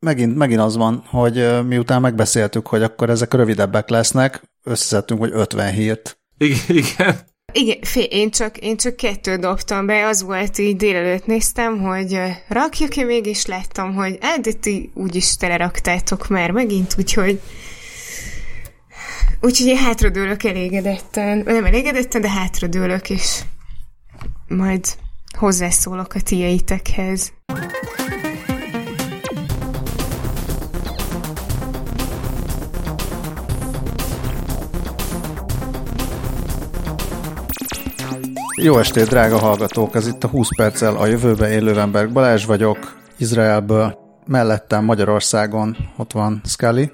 megint, megint az van, hogy miután megbeszéltük, hogy akkor ezek rövidebbek lesznek, összeszedtünk, hogy 50 hírt. Igen. igen. Fél, én csak, én csak kettő dobtam be, az volt így délelőtt néztem, hogy rakjuk-e mégis láttam, hogy hát ti úgyis teleraktátok már megint, úgyhogy úgyhogy én hátradőlök elégedetten, nem elégedetten, de hátradőlök, és majd hozzászólok a tieitekhez. Jó estét, drága hallgatók! Ez itt a 20 perccel a jövőbe élő ember. Balázs vagyok, Izraelből. Mellettem Magyarországon ott van Scully.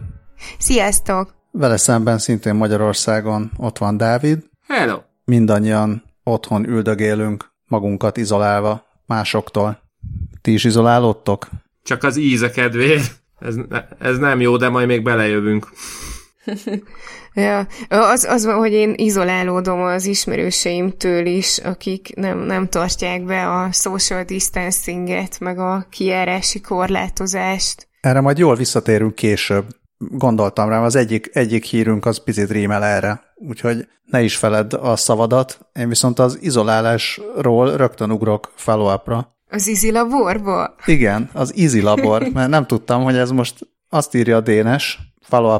Sziasztok! Vele szemben szintén Magyarországon ott van Dávid. Hello! Mindannyian otthon üldögélünk, magunkat izolálva másoktól. Ti is izolálódtok? Csak az íze kedvéért. Ez, ez nem jó, de majd még belejövünk. Ja, az, az hogy én izolálódom az ismerőseimtől is, akik nem, nem tartják be a social distancinget, meg a kijárási korlátozást. Erre majd jól visszatérünk később. Gondoltam rá, az egyik, egyik hírünk az picit rímel erre, úgyhogy ne is feled a szavadat. Én viszont az izolálásról rögtön ugrok follow Az Easy Laborba? Igen, az Easy Labor, mert nem tudtam, hogy ez most azt írja a Dénes, follow a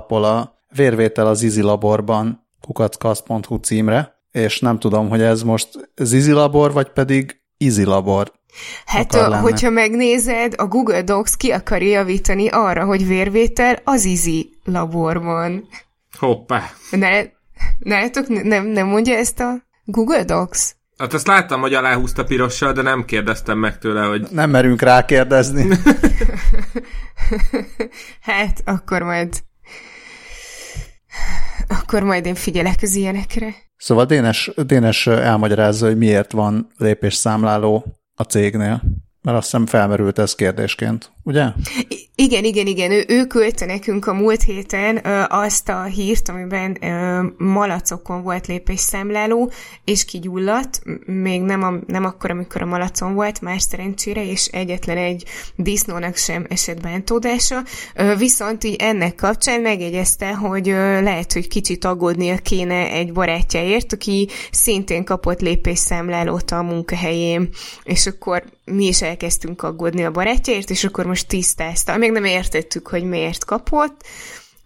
vérvétel az Zizi Laborban kukackast.hu címre, és nem tudom, hogy ez most Zizi Labor, vagy pedig Easy Labor. Hát, hogyha megnézed, a Google Docs ki akar javítani arra, hogy vérvétel az Easy Laborban. Hoppá. Ne, nálatok nem, nem mondja ezt a Google Docs? Hát azt láttam, hogy aláhúzta pirossal, de nem kérdeztem meg tőle, hogy... Nem merünk rákérdezni. hát, akkor majd akkor majd én figyelek az ilyenekre. Szóval Dénes, Dénes elmagyarázza, hogy miért van lépésszámláló a cégnél. Mert azt hiszem felmerült ez kérdésként, ugye? Igen, igen, igen. Ő, ő küldte nekünk a múlt héten ö, azt a hírt, amiben ö, malacokon volt lépésszámláló, és kigyulladt, még nem, a, nem akkor, amikor a malacon volt, más szerencsére, és egyetlen egy disznónak sem esett bántódása. Ö, viszont így ennek kapcsán megjegyezte, hogy ö, lehet, hogy kicsit aggódnia kéne egy barátjáért, aki szintén kapott lépésszámlálót a munkahelyén, és akkor mi is elkezdtünk aggódni a barátjáért, és akkor most tisztázta. Még nem értettük, hogy miért kapott,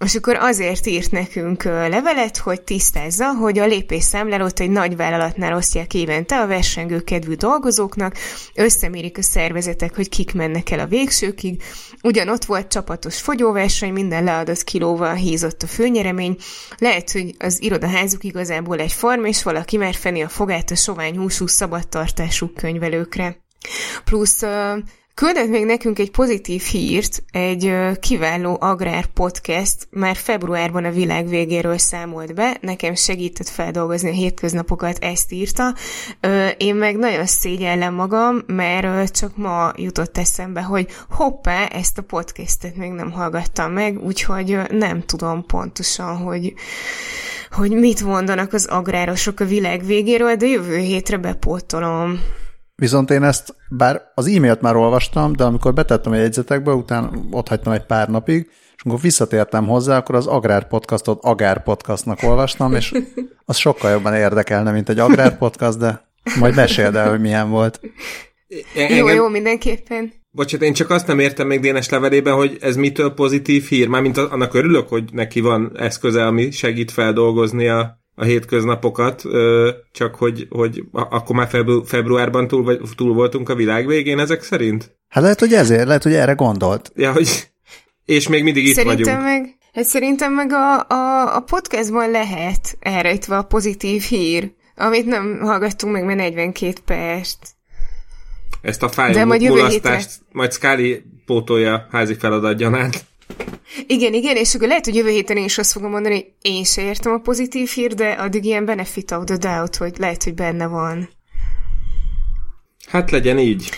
és akkor azért írt nekünk levelet, hogy tisztázza, hogy a lépésszámlálót egy nagy vállalatnál osztják évente a versengő kedvű dolgozóknak, összemérik a szervezetek, hogy kik mennek el a végsőkig. Ugyanott volt csapatos fogyóverseny, minden leadott kilóval hízott a főnyeremény. Lehet, hogy az irodaházuk igazából egy form, és valaki mer fenni a fogát a sovány húsú szabadtartású könyvelőkre. Plusz Küldött még nekünk egy pozitív hírt, egy kiváló agrár podcast, már februárban a világ végéről számolt be, nekem segített feldolgozni a hétköznapokat, ezt írta. Én meg nagyon szégyellem magam, mert csak ma jutott eszembe, hogy hoppá, ezt a podcastet még nem hallgattam meg, úgyhogy nem tudom pontosan, hogy hogy mit mondanak az agrárosok a világ végéről, de jövő hétre bepótolom. Viszont én ezt, bár az e-mailt már olvastam, de amikor betettem a jegyzetekbe, utána ott hagytam egy pár napig, és amikor visszatértem hozzá, akkor az Agrár Podcastot Agár Podcastnak olvastam, és az sokkal jobban érdekelne, mint egy Agrár Podcast, de majd meséld el, hogy milyen volt. Engem... Jó, jó, mindenképpen. Bocsát, én csak azt nem értem még Dénes levelében, hogy ez mitől pozitív hír. Mármint annak örülök, hogy neki van eszköze, ami segít feldolgozni a a hétköznapokat, csak hogy, hogy akkor már febru- februárban túl, vagy, túl voltunk a világ végén ezek szerint? Hát lehet, hogy ezért, lehet, hogy erre gondolt. Ja, hogy és még mindig itt szerintem vagyunk. Meg, hát szerintem meg a, a, a podcastban lehet elrejtve a pozitív hír, amit nem hallgattunk meg, mert 42 perc. Ezt a fájl mulasztást majd Scully pótolja házi feladat gyanánt. Igen, igen, és akkor lehet, hogy jövő héten én is azt fogom mondani, hogy én se értem a pozitív hír, de addig ilyen benefit of the doubt, hogy lehet, hogy benne van. Hát legyen így.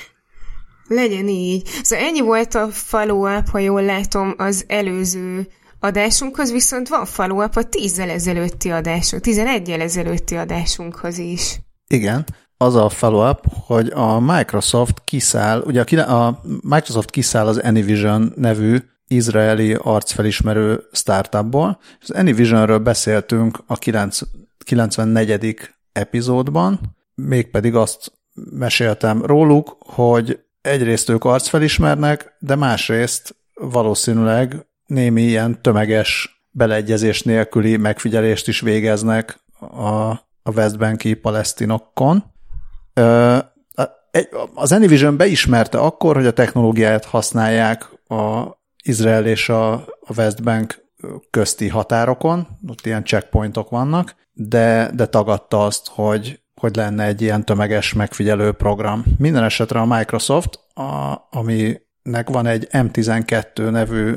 Legyen így. Szóval ennyi volt a follow-up, ha jól látom, az előző adásunkhoz, viszont van follow-up a tízzel ezelőtti adásunk, tizenegyel ezelőtti adásunkhoz is. Igen. az a follow-up, hogy a Microsoft kiszáll, ugye a Microsoft kiszáll az Anyvision nevű izraeli arcfelismerő startupból, az Anyvisionről beszéltünk a 94. epizódban, mégpedig azt meséltem róluk, hogy egyrészt ők arcfelismernek, de másrészt valószínűleg némi ilyen tömeges beleegyezés nélküli megfigyelést is végeznek a, a Westbanki palesztinokon. Az Anyvision beismerte akkor, hogy a technológiát használják a Izrael és a, a Westbank közti határokon, ott ilyen checkpointok vannak, de, de tagadta azt, hogy, hogy lenne egy ilyen tömeges megfigyelő program. Minden esetre a Microsoft, a, aminek van egy M12 nevű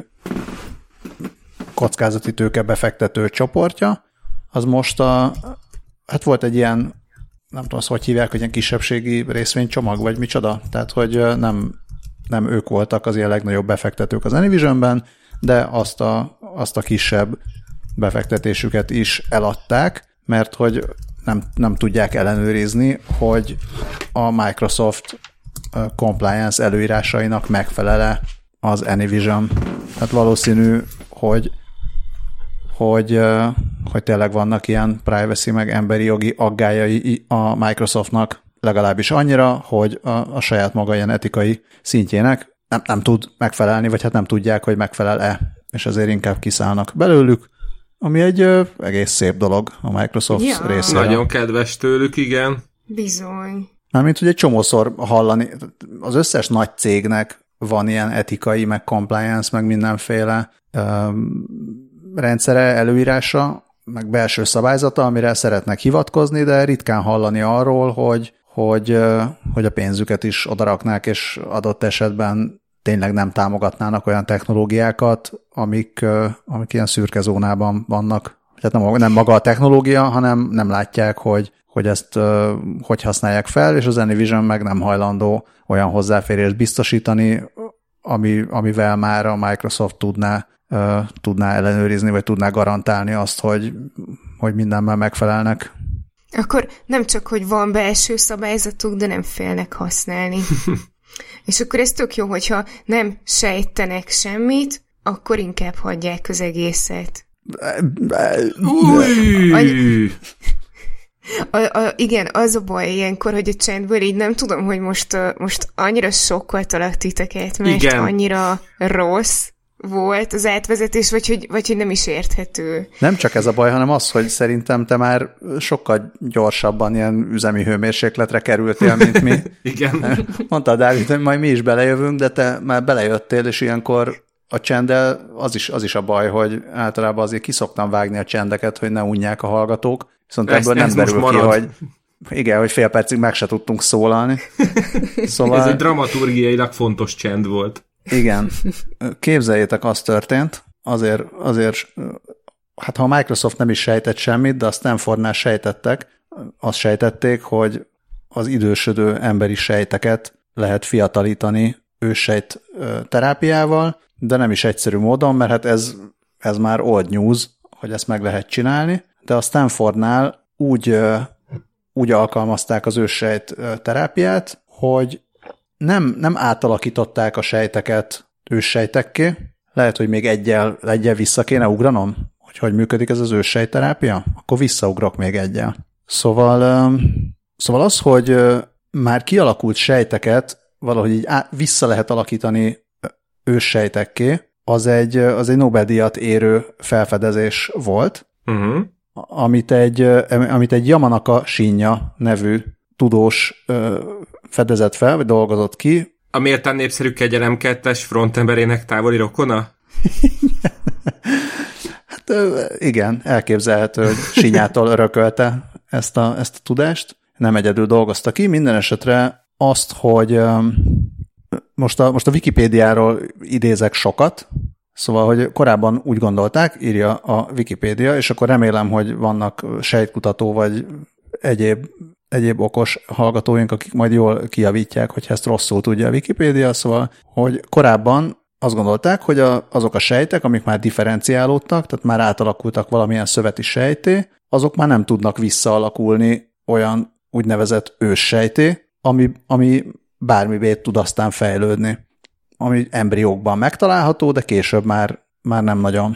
kockázati tőke befektető csoportja, az most a, hát volt egy ilyen, nem tudom, azt hogy hívják, hogy ilyen kisebbségi részvénycsomag, vagy micsoda, tehát hogy nem, nem ők voltak az ilyen legnagyobb befektetők az Anyvisionben, de azt a, azt a kisebb befektetésüket is eladták, mert hogy nem, nem tudják ellenőrizni, hogy a Microsoft compliance előírásainak megfelele az Anyvision. Tehát valószínű, hogy hogy, hogy tényleg vannak ilyen privacy meg emberi jogi aggájai a Microsoftnak legalábbis annyira, hogy a, a saját maga ilyen etikai szintjének nem, nem tud megfelelni, vagy hát nem tudják, hogy megfelel-e, és ezért inkább kiszállnak belőlük, ami egy ö, egész szép dolog a Microsoft ja. részéről. Nagyon kedves tőlük, igen. Bizony. Mármint, hogy egy csomószor hallani, az összes nagy cégnek van ilyen etikai, meg compliance, meg mindenféle um, rendszere, előírása, meg belső szabályzata, amire szeretnek hivatkozni, de ritkán hallani arról, hogy, hogy, hogy a pénzüket is odaraknák, és adott esetben tényleg nem támogatnának olyan technológiákat, amik, amik ilyen szürke zónában vannak. Tehát nem, nem maga a technológia, hanem nem látják, hogy, hogy ezt hogy használják fel, és az Anyvision meg nem hajlandó olyan hozzáférést biztosítani, ami, amivel már a Microsoft tudná tudná ellenőrizni, vagy tudná garantálni azt, hogy, hogy mindenben megfelelnek. Akkor nem csak, hogy van belső szabályzatuk, de nem félnek használni. És akkor ez tök jó, hogyha nem sejtenek semmit, akkor inkább hagyják az egészet. Új! A, a, igen, az a baj ilyenkor, hogy a csendből így nem tudom, hogy most, most annyira sokkoltalak titeket, mert igen. annyira rossz, volt az átvezetés, vagy hogy, vagy hogy nem is érthető. Nem csak ez a baj, hanem az, hogy szerintem te már sokkal gyorsabban ilyen üzemi hőmérsékletre kerültél, mint mi. Igen. Mondta Dávid, hogy majd mi is belejövünk, de te már belejöttél, és ilyenkor a csenddel az is, az is a baj, hogy általában azért kiszoktam vágni a csendeket, hogy ne unják a hallgatók, viszont ez, ebből nem derül ki, hogy igen, hogy fél percig meg se tudtunk szólalni. Szóval... Ez egy dramaturgiailag fontos csend volt. Igen. Képzeljétek, az történt, azért, azért, hát ha a Microsoft nem is sejtett semmit, de a Stanfordnál sejtettek, azt sejtették, hogy az idősödő emberi sejteket lehet fiatalítani őssejt terápiával, de nem is egyszerű módon, mert hát ez, ez már old news, hogy ezt meg lehet csinálni, de a Stanfordnál úgy, úgy alkalmazták az őssejt terápiát, hogy nem, nem átalakították a sejteket őssejtekké. Lehet, hogy még egyel, egyel vissza kéne ugranom, hogy hogy működik ez az őssejterápia? Akkor visszaugrok még egyel. Szóval, szóval az, hogy már kialakult sejteket valahogy így vissza lehet alakítani őssejtekké, az egy, az egy Nobel-díjat érő felfedezés volt, uh-huh. amit, egy, amit egy Yamanaka Shinya nevű tudós fedezett fel, vagy dolgozott ki. A méltán népszerű kegyelem kettes frontemberének távoli rokona? hát igen, elképzelhető, hogy Sinyától örökölte ezt a, ezt a tudást. Nem egyedül dolgozta ki, minden esetre azt, hogy most a, most a Wikipédiáról idézek sokat, Szóval, hogy korábban úgy gondolták, írja a Wikipédia, és akkor remélem, hogy vannak sejtkutató vagy egyéb egyéb okos hallgatóink, akik majd jól kijavítják, hogy ezt rosszul tudja a Wikipédia, szóval, hogy korábban azt gondolták, hogy a, azok a sejtek, amik már differenciálódtak, tehát már átalakultak valamilyen szöveti sejté, azok már nem tudnak visszaalakulni olyan úgynevezett őssejté, ami, ami bármibét tud aztán fejlődni. Ami embriókban megtalálható, de később már, már nem nagyon.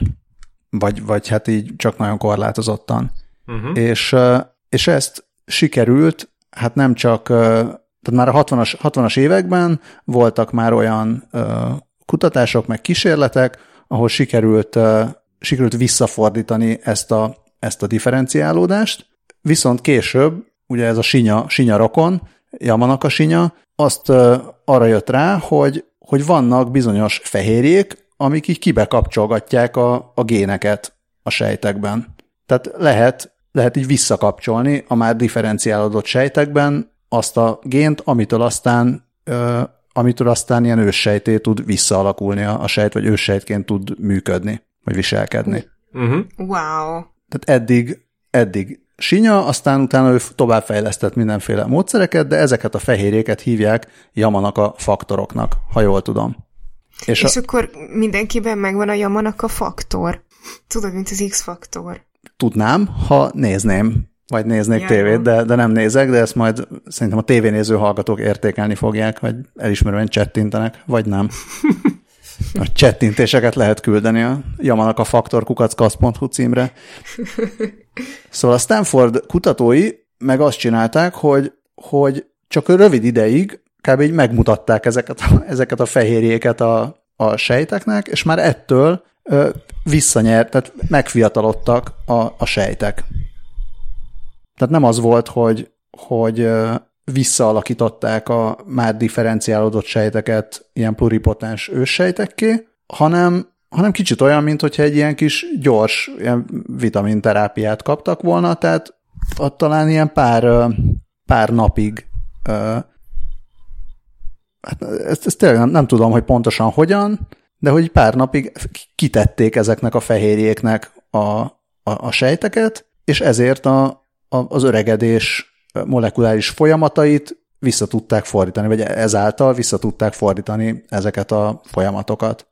Vagy, vagy hát így csak nagyon korlátozottan. Uh-huh. És, és ezt sikerült, hát nem csak, tehát már a 60-as, 60-as években voltak már olyan kutatások, meg kísérletek, ahol sikerült, sikerült visszafordítani ezt a, ezt a differenciálódást, viszont később, ugye ez a sinya, sinya rokon, Yamanaka sinya, azt arra jött rá, hogy, hogy vannak bizonyos fehérjék, amik így kibekapcsolgatják a, a géneket a sejtekben. Tehát lehet, lehet így visszakapcsolni a már differenciálódott sejtekben azt a gént, amitől aztán amitől aztán ilyen őssejté tud visszaalakulni a, a sejt, vagy őssejtként tud működni, vagy viselkedni. Uh-huh. Wow. Tehát eddig, eddig sinya, aztán utána ő továbbfejlesztett mindenféle módszereket, de ezeket a fehérjéket hívják jamanak a faktoroknak, ha jól tudom. És, és a... akkor mindenkiben megvan a jamanak a faktor. Tudod, mint az X-faktor. Tudnám, ha nézném vagy néznék ja, tévét, de, de nem nézek, de ezt majd szerintem a tévénéző hallgatók értékelni fogják, vagy elismerően csettintenek, vagy nem. A csettintéseket lehet küldeni a Yamanak a faktor kukackasz.hu címre. Szóval a Stanford kutatói meg azt csinálták, hogy, hogy csak rövid ideig kb. így megmutatták ezeket a, ezeket a fehérjéket a, a sejteknek, és már ettől visszanyert, tehát megfiatalodtak a, a sejtek. Tehát nem az volt, hogy, hogy visszaalakították a már differenciálódott sejteket ilyen pluripotens őssejtekké, hanem, hanem kicsit olyan, mint hogyha egy ilyen kis gyors ilyen vitaminterápiát kaptak volna, tehát ott talán ilyen pár, pár napig hát ezt, ezt tényleg nem, nem tudom, hogy pontosan hogyan, de hogy pár napig kitették ezeknek a fehérjéknek a, a, a sejteket, és ezért a, az öregedés molekuláris folyamatait vissza tudták fordítani, vagy ezáltal vissza tudták fordítani ezeket a folyamatokat.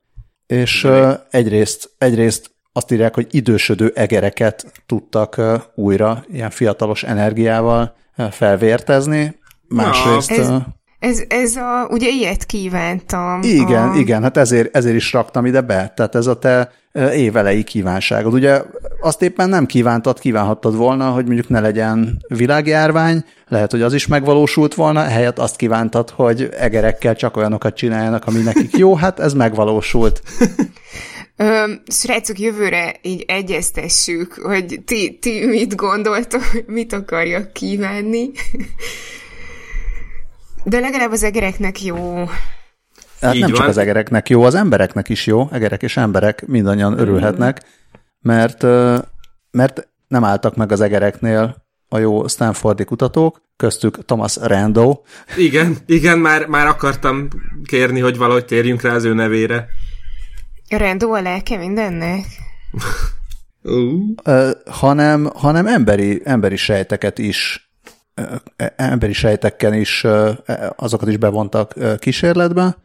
És uh, egyrészt, egyrészt azt írják, hogy idősödő egereket tudtak újra ilyen fiatalos energiával felvértezni, másrészt... Ez, ez, ez a, ugye ilyet kívántam. Igen, a... igen, hát ezért, ezért is raktam ide be. Tehát ez a te évelei kívánságod. Ugye azt éppen nem kívántad, kívánhattad volna, hogy mondjuk ne legyen világjárvány, lehet, hogy az is megvalósult volna, helyett azt kívántad, hogy egerekkel csak olyanokat csináljanak, ami nekik jó, hát ez megvalósult. Ö, srácok, jövőre így egyeztessük, hogy ti, ti mit gondoltok, mit akarjak kívánni. De legalább az egereknek jó. Hát Így nem van. csak az egereknek jó, az embereknek is jó, egerek és emberek mindannyian örülhetnek, mert, mert nem álltak meg az egereknél a jó Stanfordi kutatók, köztük Thomas Rando. Igen, igen, már, már akartam kérni, hogy valahogy térjünk rá az ő nevére. Rando a lelke mindennek? uh. hanem, hanem emberi, emberi sejteket is emberi sejtekkel is azokat is bevontak kísérletbe.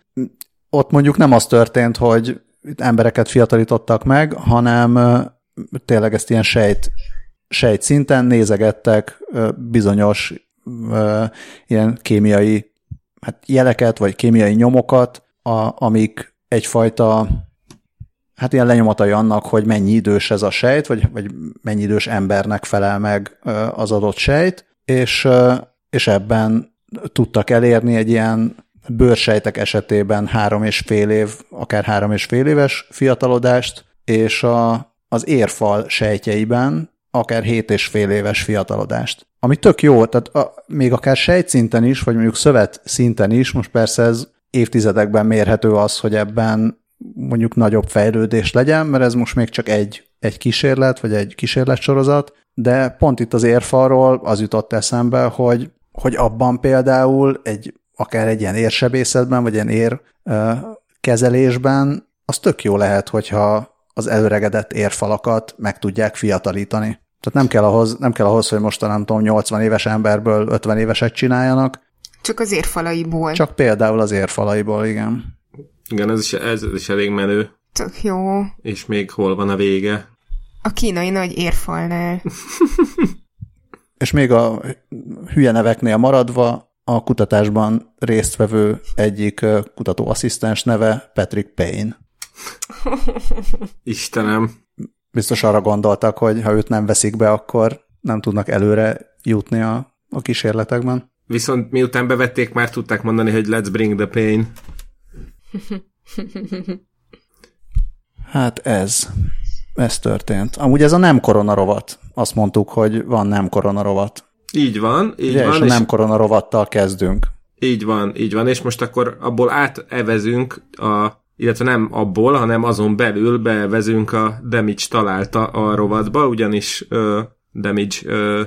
Ott mondjuk nem az történt, hogy embereket fiatalítottak meg, hanem tényleg ezt ilyen sejt, sejt szinten nézegettek bizonyos ilyen kémiai hát jeleket, vagy kémiai nyomokat, a, amik egyfajta hát ilyen lenyomatai annak, hogy mennyi idős ez a sejt, vagy, vagy mennyi idős embernek felel meg az adott sejt, és, és ebben tudtak elérni egy ilyen bőrsejtek esetében három és fél év, akár három és fél éves fiatalodást, és a, az érfal sejtjeiben akár hét és fél éves fiatalodást. Ami tök jó, tehát a, még akár sejtszinten is, vagy mondjuk szövet szinten is, most persze ez évtizedekben mérhető az, hogy ebben mondjuk nagyobb fejlődés legyen, mert ez most még csak egy, egy kísérlet, vagy egy kísérletsorozat, de pont itt az érfalról az jutott eszembe, hogy, hogy abban például egy, akár egy ilyen érsebészetben, vagy ilyen ér kezelésben, az tök jó lehet, hogyha az előregedett érfalakat meg tudják fiatalítani. Tehát nem kell ahhoz, nem kell ahhoz hogy most nem tudom, 80 éves emberből 50 éveset csináljanak. Csak az érfalaiból. Csak például az érfalaiból, igen. Igen, ez is, ez is elég menő. Tök jó. És még hol van a vége? A kínai nagy érfalnál. és még a hülye neveknél maradva, a kutatásban résztvevő egyik kutatóasszisztens neve Patrick Payne. Istenem. Biztos arra gondoltak, hogy ha őt nem veszik be, akkor nem tudnak előre jutni a, a kísérletekben. Viszont miután bevették, már tudták mondani, hogy let's bring the pain. Hát ez. Ez történt. Amúgy ez a nem koronarovat. Azt mondtuk, hogy van nem koronarovat. Így van, így Ugye, van. És a nem koronarovattal kezdünk. Így van, így van, és most akkor abból átevezünk a illetve nem abból, hanem azon belül bevezünk a Damage találta a rovatba, ugyanis uh, Damage uh,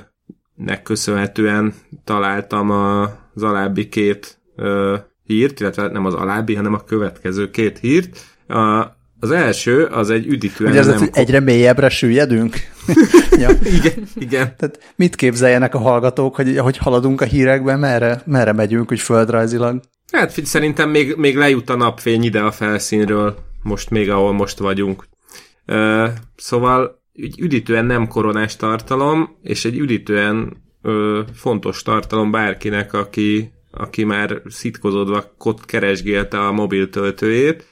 nek köszönhetően találtam a, az alábbi két uh, hírt, illetve nem az alábbi, hanem a következő két hírt. A, az első, az egy üdítően Ugye ez nem... hogy egyre mélyebbre süllyedünk? ja. igen, igen. Tehát mit képzeljenek a hallgatók, hogy ahogy haladunk a hírekben, merre, merre megyünk, hogy földrajzilag? Hát szerintem még, még lejut a napfény ide a felszínről, most még ahol most vagyunk. Uh, szóval egy üdítően nem koronás tartalom, és egy üdítően uh, fontos tartalom bárkinek, aki, aki már szitkozódva keresgélte a mobiltöltőjét,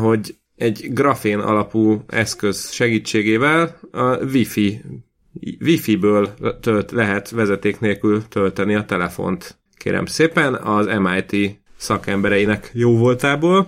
hogy egy grafén alapú eszköz segítségével a Wi-Fi Wi-Fi-ből tölt, lehet vezeték nélkül tölteni a telefont. Kérem szépen, az MIT szakembereinek jó voltából.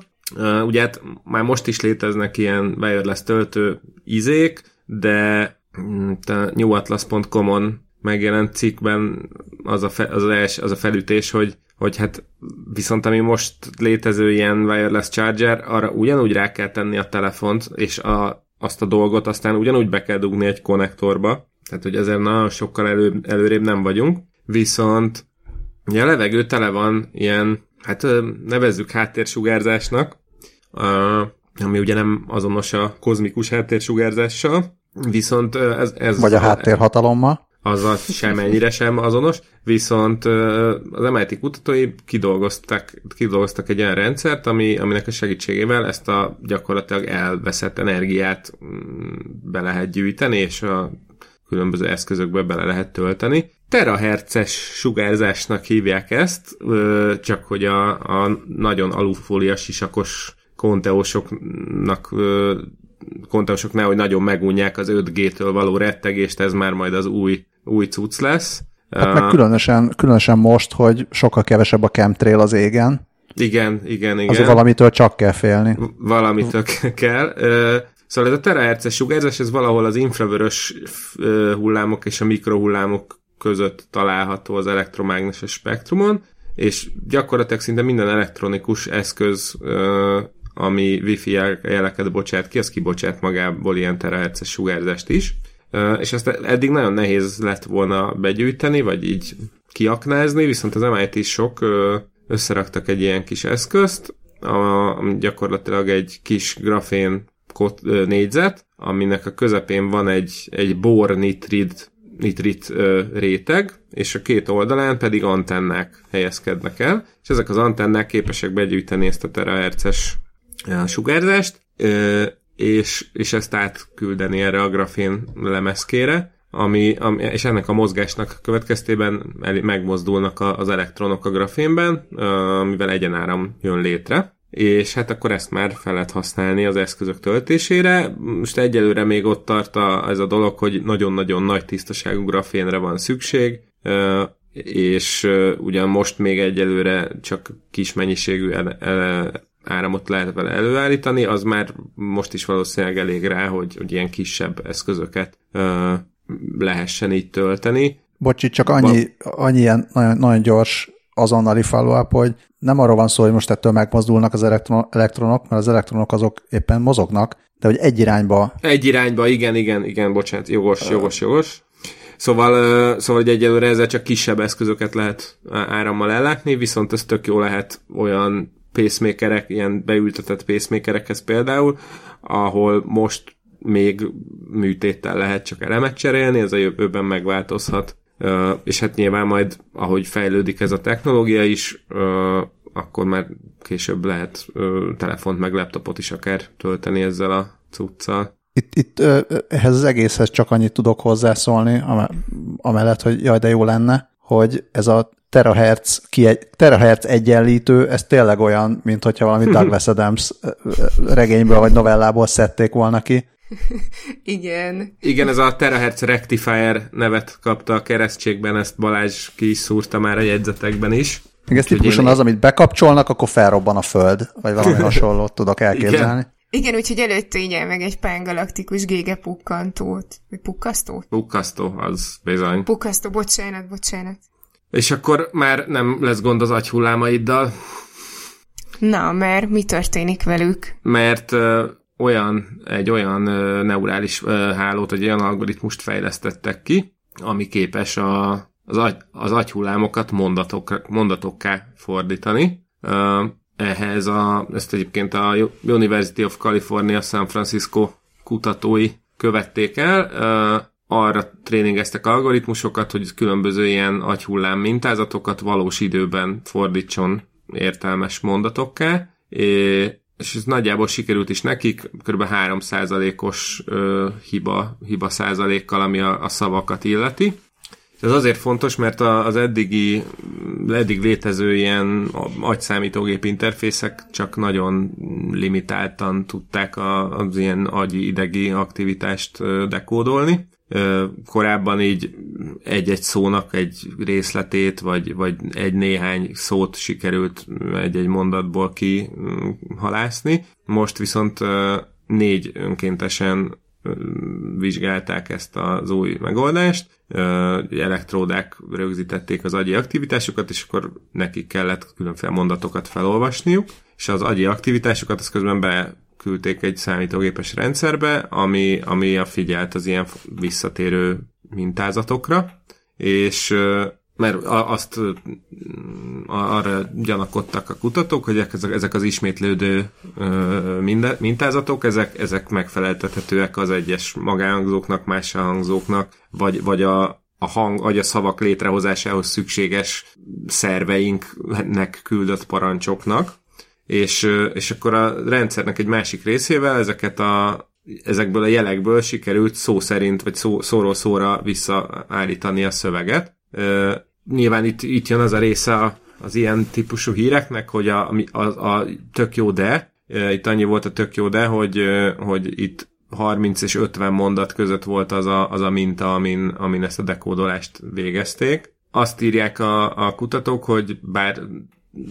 Ugye hát már most is léteznek ilyen wireless töltő izék, de mm, a newatlus.com-on megjelent cikkben az a, fe, az, a els, az a felütés, hogy, hogy hát viszont ami most létező ilyen wireless charger, arra ugyanúgy rá kell tenni a telefont, és a, azt a dolgot aztán ugyanúgy be kell dugni egy konnektorba, tehát hogy ezzel nagyon sokkal elő, előrébb nem vagyunk, viszont ugye a levegő tele van ilyen, hát nevezzük háttérsugárzásnak, ami ugye nem azonos a kozmikus háttérsugárzással, viszont ez... ez Vagy a háttérhatalommal. Azzal sem ennyire sem azonos, viszont az MIT kutatói kidolgoztak, kidolgoztak egy olyan rendszert, ami, aminek a segítségével ezt a gyakorlatilag elveszett energiát mm, be lehet gyűjteni, és a különböző eszközökbe bele lehet tölteni. Terahertzes sugárzásnak hívják ezt, csak hogy a, a nagyon alufólia sisakos konteósoknak konteósok nehogy nagyon megunják az 5G-től való rettegést, ez már majd az új, új cucc lesz. Hát meg különösen, különösen most, hogy sokkal kevesebb a chemtrail az égen. Igen, igen, igen. Azért valamitől csak kell félni. Valamitől kell. Szóval ez a terahertzes sugárzás, ez valahol az infravörös hullámok és a mikrohullámok között található az elektromágneses spektrumon, és gyakorlatilag szinte minden elektronikus eszköz, ami wifi jeleket bocsát ki, az kibocsát magából ilyen terahertzes sugárzást is, és ezt eddig nagyon nehéz lett volna begyűjteni, vagy így kiaknázni, viszont az MIT sok összeraktak egy ilyen kis eszközt, ami gyakorlatilag egy kis grafén kot, négyzet, aminek a közepén van egy, egy bor nitrid, nitrit ö, réteg, és a két oldalán pedig antennák helyezkednek el, és ezek az antennák képesek begyűjteni ezt a terahertzes sugárzást, ö, és, és ezt átküldeni erre a grafén lemezkére, ami, ami, és ennek a mozgásnak következtében megmozdulnak az elektronok a grafénben, amivel egyenáram jön létre és hát akkor ezt már fel lehet használni az eszközök töltésére. Most egyelőre még ott tart a, ez a dolog, hogy nagyon-nagyon nagy tisztaságú grafénre van szükség, és ugyan most még egyelőre csak kis mennyiségű áramot lehet vele előállítani, az már most is valószínűleg elég rá, hogy, hogy ilyen kisebb eszközöket lehessen így tölteni. Bocsi, csak annyi, annyi ilyen nagyon, nagyon gyors azonnali follow hogy nem arról van szó, hogy most ettől megmozdulnak az elektronok, mert az elektronok azok éppen mozognak, de hogy egy irányba. Egy irányba, igen, igen, igen, bocsánat, jogos, jogos, jogos. Szóval, szóval hogy egyelőre ezzel csak kisebb eszközöket lehet árammal ellátni, viszont ez tök jó lehet olyan pacemakerek, ilyen beültetett pacemakerekhez például, ahol most még műtéttel lehet csak elemet cserélni, ez a jövőben megváltozhat és hát nyilván majd, ahogy fejlődik ez a technológia is, akkor már később lehet telefont meg laptopot is akár tölteni ezzel a cuccal. itt, itt ehhez az egészhez csak annyit tudok hozzászólni, amellett, hogy jaj, de jó lenne, hogy ez a terahertz, ki egy, terahertz egyenlítő, ez tényleg olyan, mint hogyha valami Douglas Adams regényből vagy novellából szedték volna ki. Igen. Igen, ez a terahertz rectifier nevet kapta a keresztségben, ezt Balázs ki is szúrta már a jegyzetekben is. Igen, ez típusan én... az, amit bekapcsolnak, akkor felrobban a föld, vagy valami hasonlót tudok elképzelni. Igen. Igen, úgyhogy előtte így meg egy pángalaktikus gége pukkantót. Vagy pukkasztót? Pukkasztó, az bizony. Pukkasztó, bocsánat, bocsánat. És akkor már nem lesz gond az agyhullámaiddal. Na, mert mi történik velük? Mert ö, olyan, egy olyan ö, neurális ö, hálót, egy olyan algoritmust fejlesztettek ki, ami képes a, az, agy, az agyhullámokat mondatok, mondatokká fordítani. Ö, ehhez a, ezt egyébként a University of California San Francisco kutatói követték el. Arra tréningeztek algoritmusokat, hogy különböző ilyen agyhullám mintázatokat valós időben fordítson értelmes mondatokká, és ez nagyjából sikerült is nekik, kb. 3%-os hiba, hiba százalékkal, ami a, a szavakat illeti. Ez azért fontos, mert az eddigi, eddig létező ilyen agyszámítógép interfészek csak nagyon limitáltan tudták az ilyen agyi idegi aktivitást dekódolni, korábban így egy-egy szónak egy részletét, vagy, vagy egy-néhány szót sikerült egy-egy mondatból kihalászni. Most viszont négy önkéntesen vizsgálták ezt az új megoldást, elektródák rögzítették az agyi aktivitásokat, és akkor nekik kellett különféle mondatokat felolvasniuk, és az agyi aktivitásokat az közben be küldték egy számítógépes rendszerbe, ami, ami a figyelt az ilyen visszatérő mintázatokra, és mert azt arra gyanakodtak a kutatók, hogy ezek az ismétlődő mintázatok, ezek, ezek megfeleltethetőek az egyes magánhangzóknak, más hangzóknak, vagy, vagy a, a hang, vagy a szavak létrehozásához szükséges szerveinknek küldött parancsoknak és, és akkor a rendszernek egy másik részével ezeket a, ezekből a jelekből sikerült szó szerint, vagy szó, szóról szóra visszaállítani a szöveget. Nyilván itt, itt jön az a része az ilyen típusú híreknek, hogy a, a, a tök jó de, itt annyi volt a tök jó de, hogy, hogy itt 30 és 50 mondat között volt az a, az a minta, amin, amin ezt a dekódolást végezték. Azt írják a, a kutatók, hogy bár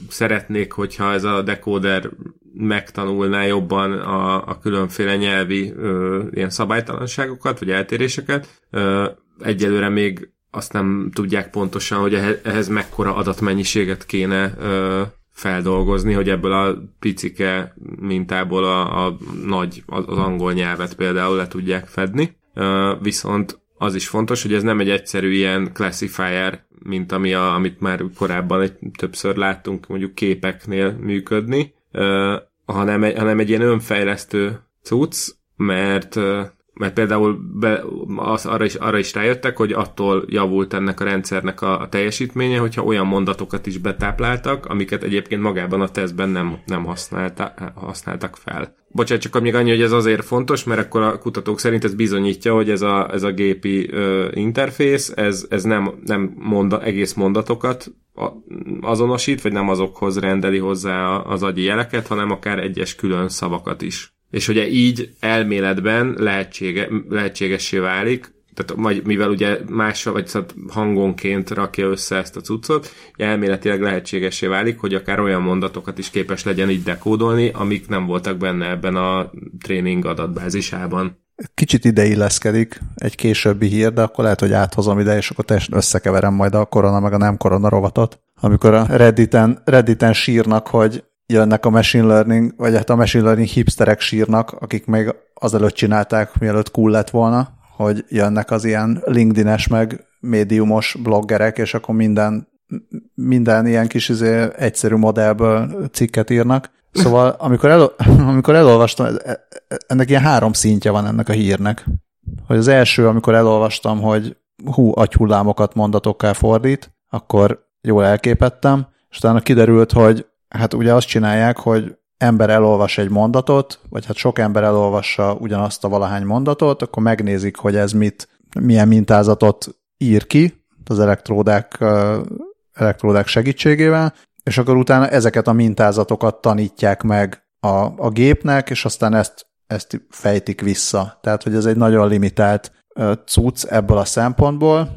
szeretnék, hogyha ez a decoder megtanulná jobban a, a különféle nyelvi ö, ilyen szabálytalanságokat, vagy eltéréseket. Ö, egyelőre még azt nem tudják pontosan, hogy ehhez mekkora adatmennyiséget kéne ö, feldolgozni, hogy ebből a picike mintából a, a nagy, az angol nyelvet például le tudják fedni. Ö, viszont az is fontos, hogy ez nem egy egyszerű ilyen classifier mint ami a, amit már korábban egy, többször láttunk mondjuk képeknél működni, uh, hanem, egy, hanem egy ilyen önfejlesztő cucc, mert mert például be, az, arra, is, arra is rájöttek, hogy attól javult ennek a rendszernek a, a teljesítménye, hogyha olyan mondatokat is betápláltak, amiket egyébként magában a tesztben nem, nem használta, használtak fel. Bocsánat, csak még annyi, hogy ez azért fontos, mert akkor a kutatók szerint ez bizonyítja, hogy ez a, ez a gépi ö, interfész, ez, ez nem, nem monda, egész mondatokat azonosít, vagy nem azokhoz rendeli hozzá az agyi jeleket, hanem akár egyes külön szavakat is és ugye így elméletben lehetsége, lehetségessé válik, tehát mivel ugye más, vagy szóval hangonként rakja össze ezt a cuccot, elméletileg lehetségessé válik, hogy akár olyan mondatokat is képes legyen így dekódolni, amik nem voltak benne ebben a tréning adatbázisában. Kicsit ide illeszkedik egy későbbi hír, de akkor lehet, hogy áthozom ide, és akkor teljesen összekeverem majd a korona meg a nem korona rovatot. Amikor a Redditen, Redditen sírnak, hogy jönnek a machine learning, vagy hát a machine learning hipsterek sírnak, akik még azelőtt csinálták, mielőtt cool lett volna, hogy jönnek az ilyen LinkedIn-es meg médiumos bloggerek, és akkor minden, minden ilyen kis izé, egyszerű modellből cikket írnak. Szóval amikor, el, amikor elolvastam, e, e, ennek ilyen három szintje van ennek a hírnek. Hogy az első, amikor elolvastam, hogy hú, agyhullámokat mondatokká fordít, akkor jól elképettem, és utána kiderült, hogy hát ugye azt csinálják, hogy ember elolvas egy mondatot, vagy hát sok ember elolvassa ugyanazt a valahány mondatot, akkor megnézik, hogy ez mit, milyen mintázatot ír ki az elektródák, elektródák segítségével, és akkor utána ezeket a mintázatokat tanítják meg a, a gépnek, és aztán ezt, ezt fejtik vissza. Tehát, hogy ez egy nagyon limitált cucc ebből a szempontból,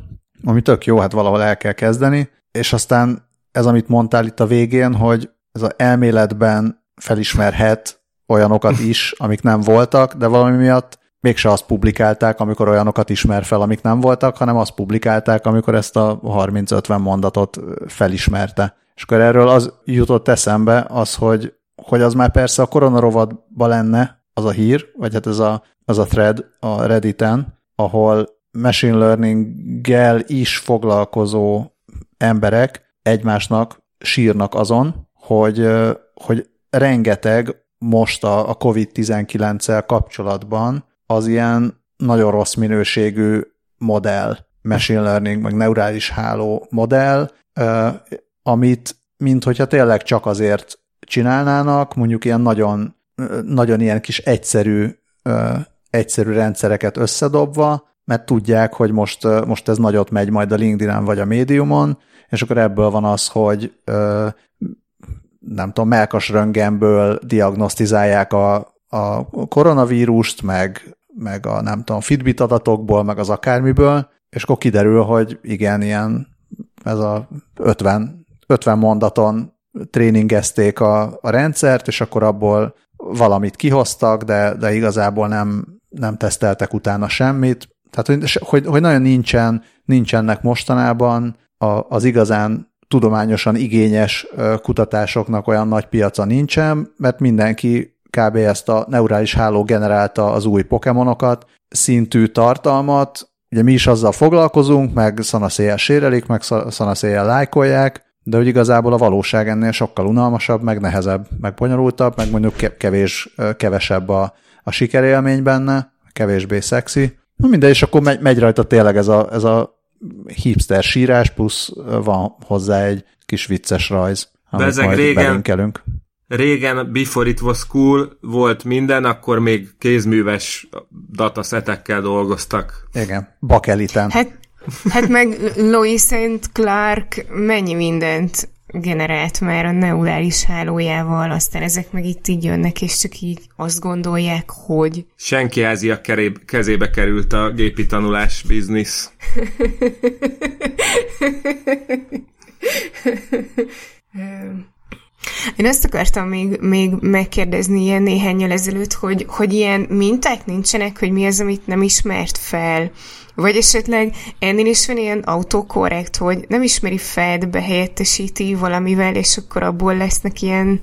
ami tök jó, hát valahol el kell kezdeni, és aztán ez, amit mondtál itt a végén, hogy ez az elméletben felismerhet olyanokat is, amik nem voltak, de valami miatt mégse azt publikálták, amikor olyanokat ismer fel, amik nem voltak, hanem azt publikálták, amikor ezt a 30-50 mondatot felismerte. És akkor erről az jutott eszembe az, hogy, hogy az már persze a koronarovadban lenne az a hír, vagy hát ez a, az a thread a Redditen, ahol machine learning-gel is foglalkozó emberek egymásnak sírnak azon, hogy, hogy rengeteg most a, a COVID-19-el kapcsolatban az ilyen nagyon rossz minőségű modell, machine learning, meg neurális háló modell, amit, mint hogyha tényleg csak azért csinálnának, mondjuk ilyen nagyon, nagyon ilyen kis egyszerű, egyszerű rendszereket összedobva, mert tudják, hogy most, most ez nagyot megy majd a LinkedIn-en vagy a médiumon, és akkor ebből van az, hogy nem tudom, melkas röntgenből diagnosztizálják a, a koronavírust, meg, meg a nem tudom, Fitbit adatokból, meg az akármiből, és akkor kiderül, hogy igen, ilyen ez a 50, 50 mondaton tréningezték a, a rendszert, és akkor abból valamit kihoztak, de, de igazából nem, nem teszteltek utána semmit. Tehát, hogy, hogy, hogy nagyon nincsen, nincsenek mostanában a, az igazán tudományosan igényes kutatásoknak olyan nagy piaca nincsen, mert mindenki kb. ezt a neurális háló generálta az új pokémonokat, szintű tartalmat, ugye mi is azzal foglalkozunk, meg szanaszéjel sérelik, meg szanaszéjel lájkolják, de hogy igazából a valóság ennél sokkal unalmasabb, meg nehezebb, meg bonyolultabb, meg mondjuk kevés, kevesebb a, a sikerélmény benne, kevésbé szexi. Na mindegy, és akkor megy, megy rajta tényleg ez a, ez a hipster sírás, plusz van hozzá egy kis vicces rajz, amit ezek majd régen, belinkelünk. Régen, before it was cool, volt minden, akkor még kézműves dataszetekkel dolgoztak. Igen, bakeliten. Hát, hát meg Lois St. Clark mennyi mindent generált már a neurális hálójával, aztán ezek meg itt így jönnek, és csak így azt gondolják, hogy... Senki Ázia kezébe került a gépi tanulás biznisz. Én ezt akartam még, még megkérdezni ilyen néhány ezelőtt, hogy, hogy ilyen minták nincsenek, hogy mi az, amit nem ismert fel. Vagy esetleg ennél is van ilyen autokorrekt, hogy nem ismeri fel, de behelyettesíti valamivel, és akkor abból lesznek ilyen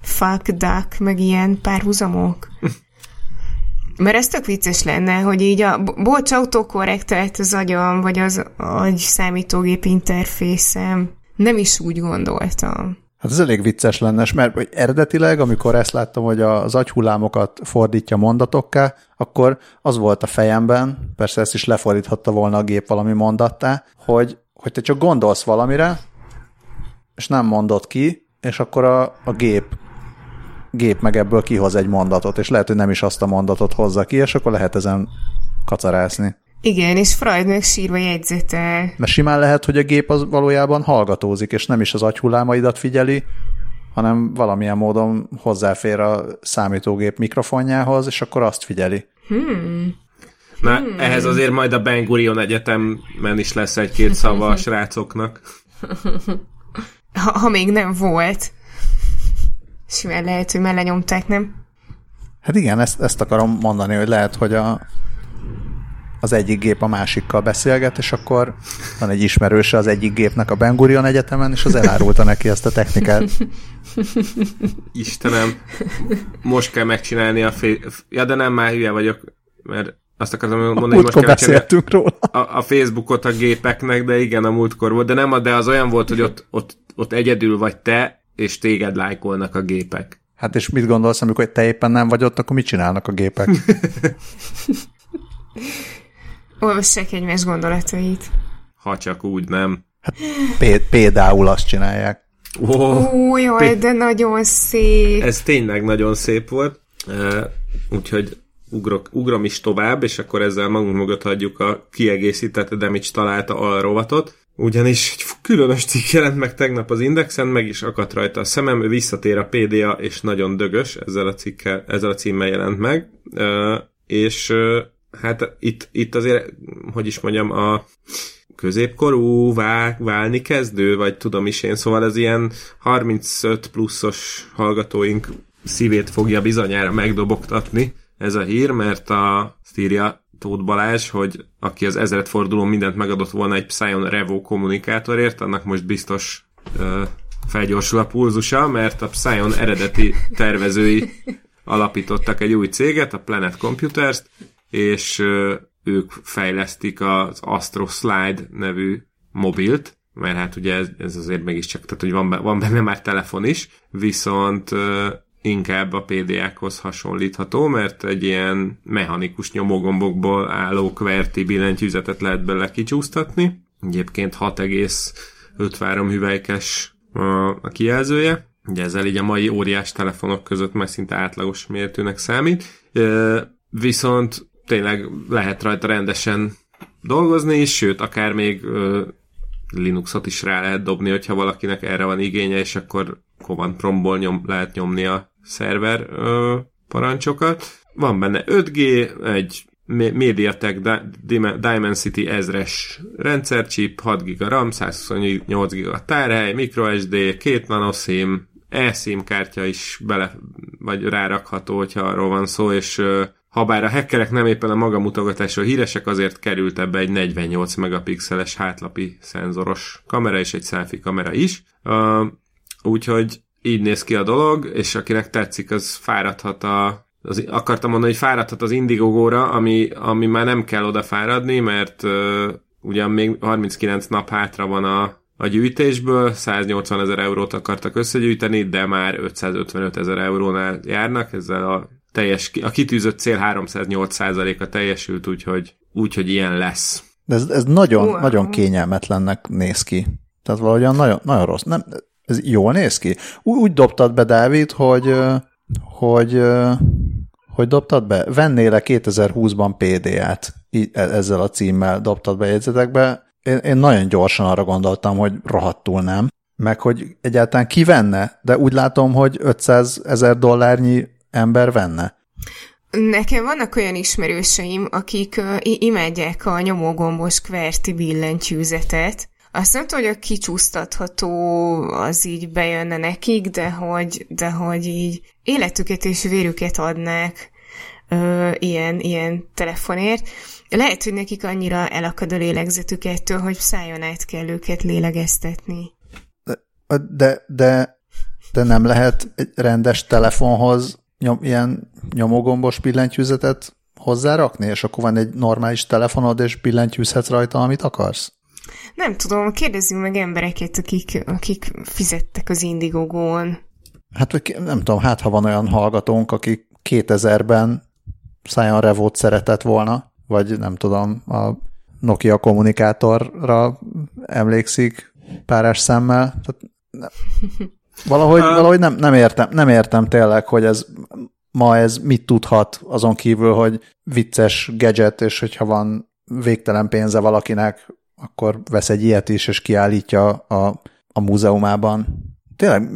fuck, duck, meg ilyen párhuzamok. Mert ez tök vicces lenne, hogy így a bocs autokorrekt az agyam, vagy az agy számítógép interfészem. Nem is úgy gondoltam. Hát ez elég vicces lenne, mert hogy eredetileg, amikor ezt láttam, hogy az agyhullámokat fordítja mondatokká, akkor az volt a fejemben, persze ezt is lefordíthatta volna a gép valami mondattá, hogy, hogy te csak gondolsz valamire, és nem mondod ki, és akkor a, a gép gép meg ebből kihoz egy mondatot, és lehet, hogy nem is azt a mondatot hozza ki, és akkor lehet ezen kacarászni. Igen, és Freud meg sírva jegyzetel. Mert simán lehet, hogy a gép az valójában hallgatózik, és nem is az agyhullámaidat figyeli, hanem valamilyen módon hozzáfér a számítógép mikrofonjához, és akkor azt figyeli. Hmm. Na, hmm. ehhez azért majd a Ben Gurion Egyetemen is lesz egy-két szava a srácoknak. Ha, ha még nem volt. Simán lehet, hogy már lenyomták, nem? Hát igen, ezt, ezt akarom mondani, hogy lehet, hogy a, az egyik gép a másikkal beszélget, és akkor van egy ismerőse az egyik gépnek a Ben Gurion Egyetemen, és az elárulta neki ezt a technikát. Istenem, most kell megcsinálni a fél... Ja, de nem, már hülye vagyok, mert azt akartam mondani, hogy most kell beszéltünk róla. A, a Facebookot a gépeknek, de igen, a múltkor volt, de nem, de az olyan volt, hogy ott, ott, ott egyedül vagy te, és téged lájkolnak a gépek. Hát és mit gondolsz, amikor te éppen nem vagy ott, akkor mit csinálnak a gépek? Olvassák egymás gondolatait. Ha csak úgy nem. Hát például azt csinálják. Oh, Ó, jaj, de nagyon szép. Ez tényleg nagyon szép volt. Úgyhogy ugrok, ugrom is tovább, és akkor ezzel magunk mögött hagyjuk a kiegészített Demics találta alrovatot. Ugyanis egy különös cikk jelent meg tegnap az Indexen, meg is akadt rajta a szemem, ő visszatér a PDA, és nagyon dögös, ezzel a, cikkel, ezzel a címmel jelent meg. És hát itt, itt azért, hogy is mondjam, a középkorú, vál, válni kezdő, vagy tudom is én, szóval ez ilyen 35 pluszos hallgatóink szívét fogja bizonyára megdobogtatni ez a hír, mert a írja Tóth Balázs, hogy aki az ezeret fordulón mindent megadott volna egy Psion Revo kommunikátorért, annak most biztos ö, felgyorsul a pulzusa, mert a Psion eredeti tervezői alapítottak egy új céget, a Planet Computers, és ők fejlesztik az Astro Slide nevű mobilt, mert hát ugye ez, ez azért mégiscsak, tehát hogy van, van benne már telefon is, viszont inkább a PDA-khoz hasonlítható, mert egy ilyen mechanikus nyomógombokból álló QWERTY billentyűzetet lehet bele kicsúsztatni. Egyébként 6,53 hüvelykes a, kijelzője. Ugye ezzel így a mai óriás telefonok között már szinte átlagos mértőnek számít. Viszont tényleg lehet rajta rendesen dolgozni is, sőt, akár még Linuxot is rá lehet dobni, hogyha valakinek erre van igénye, és akkor Command Promból nyom, lehet nyomni a szerver ö, parancsokat. Van benne 5G, egy MediaTek Dimensity 1000-es rendszerchip, 6 GB RAM, 128 GB tárhely, microSD, 2 nanoSIM, eSIM kártya is bele, vagy rárakható, hogyha arról van szó, és ha bár a hackerek nem éppen a maga mutogatásról híresek, azért került ebbe egy 48 megapixeles hátlapi szenzoros kamera és egy selfie kamera is. Uh, úgyhogy így néz ki a dolog, és akinek tetszik, az fáradhat a az, akartam mondani, hogy fáradhat az Indigogóra, ami, ami már nem kell oda fáradni, mert uh, ugyan még 39 nap hátra van a, a gyűjtésből, 180 ezer eurót akartak összegyűjteni, de már 555 ezer eurónál járnak, ezzel a teljes, a kitűzött cél 308%-a teljesült, úgyhogy, úgyhogy ilyen lesz. De ez, ez nagyon, uh, nagyon kényelmetlennek néz ki. Tehát valahogyan nagyon, nagyon rossz. Nem, ez jól néz ki? Úgy, úgy dobtad be, Dávid, hogy, hogy, hogy dobtad be? Vennél-e 2020-ban PDA-t? E, ezzel a címmel dobtad be jegyzetekbe. Én, én nagyon gyorsan arra gondoltam, hogy rohadtul nem. Meg hogy egyáltalán ki venne, de úgy látom, hogy 500 ezer dollárnyi ember venne. Nekem vannak olyan ismerőseim, akik uh, imádják a nyomógombos kverti billentyűzetet, azt nem tudom, hogy a kicsúsztatható az így bejönne nekik, de hogy, de hogy így életüket és vérüket adnák ö, ilyen, ilyen telefonért. Lehet, hogy nekik annyira elakad a lélegzetük ettől, hogy szájon át kell őket lélegeztetni. De, de, de, nem lehet egy rendes telefonhoz nyom, ilyen nyomógombos billentyűzetet hozzárakni, és akkor van egy normális telefonod, és billentyűzhetsz rajta, amit akarsz? Nem tudom, kérdezzünk meg embereket, akik, akik fizettek az Indigogón. Hát, nem tudom, hát ha van olyan hallgatónk, aki 2000-ben Scion Revolt szeretett volna, vagy nem tudom, a Nokia kommunikátorra emlékszik párás szemmel. Tehát nem. Valahogy, valahogy nem, nem, értem, nem értem tényleg, hogy ez ma ez mit tudhat azon kívül, hogy vicces gadget, és hogyha van végtelen pénze valakinek, akkor vesz egy ilyet is, és kiállítja a, a múzeumában. Tényleg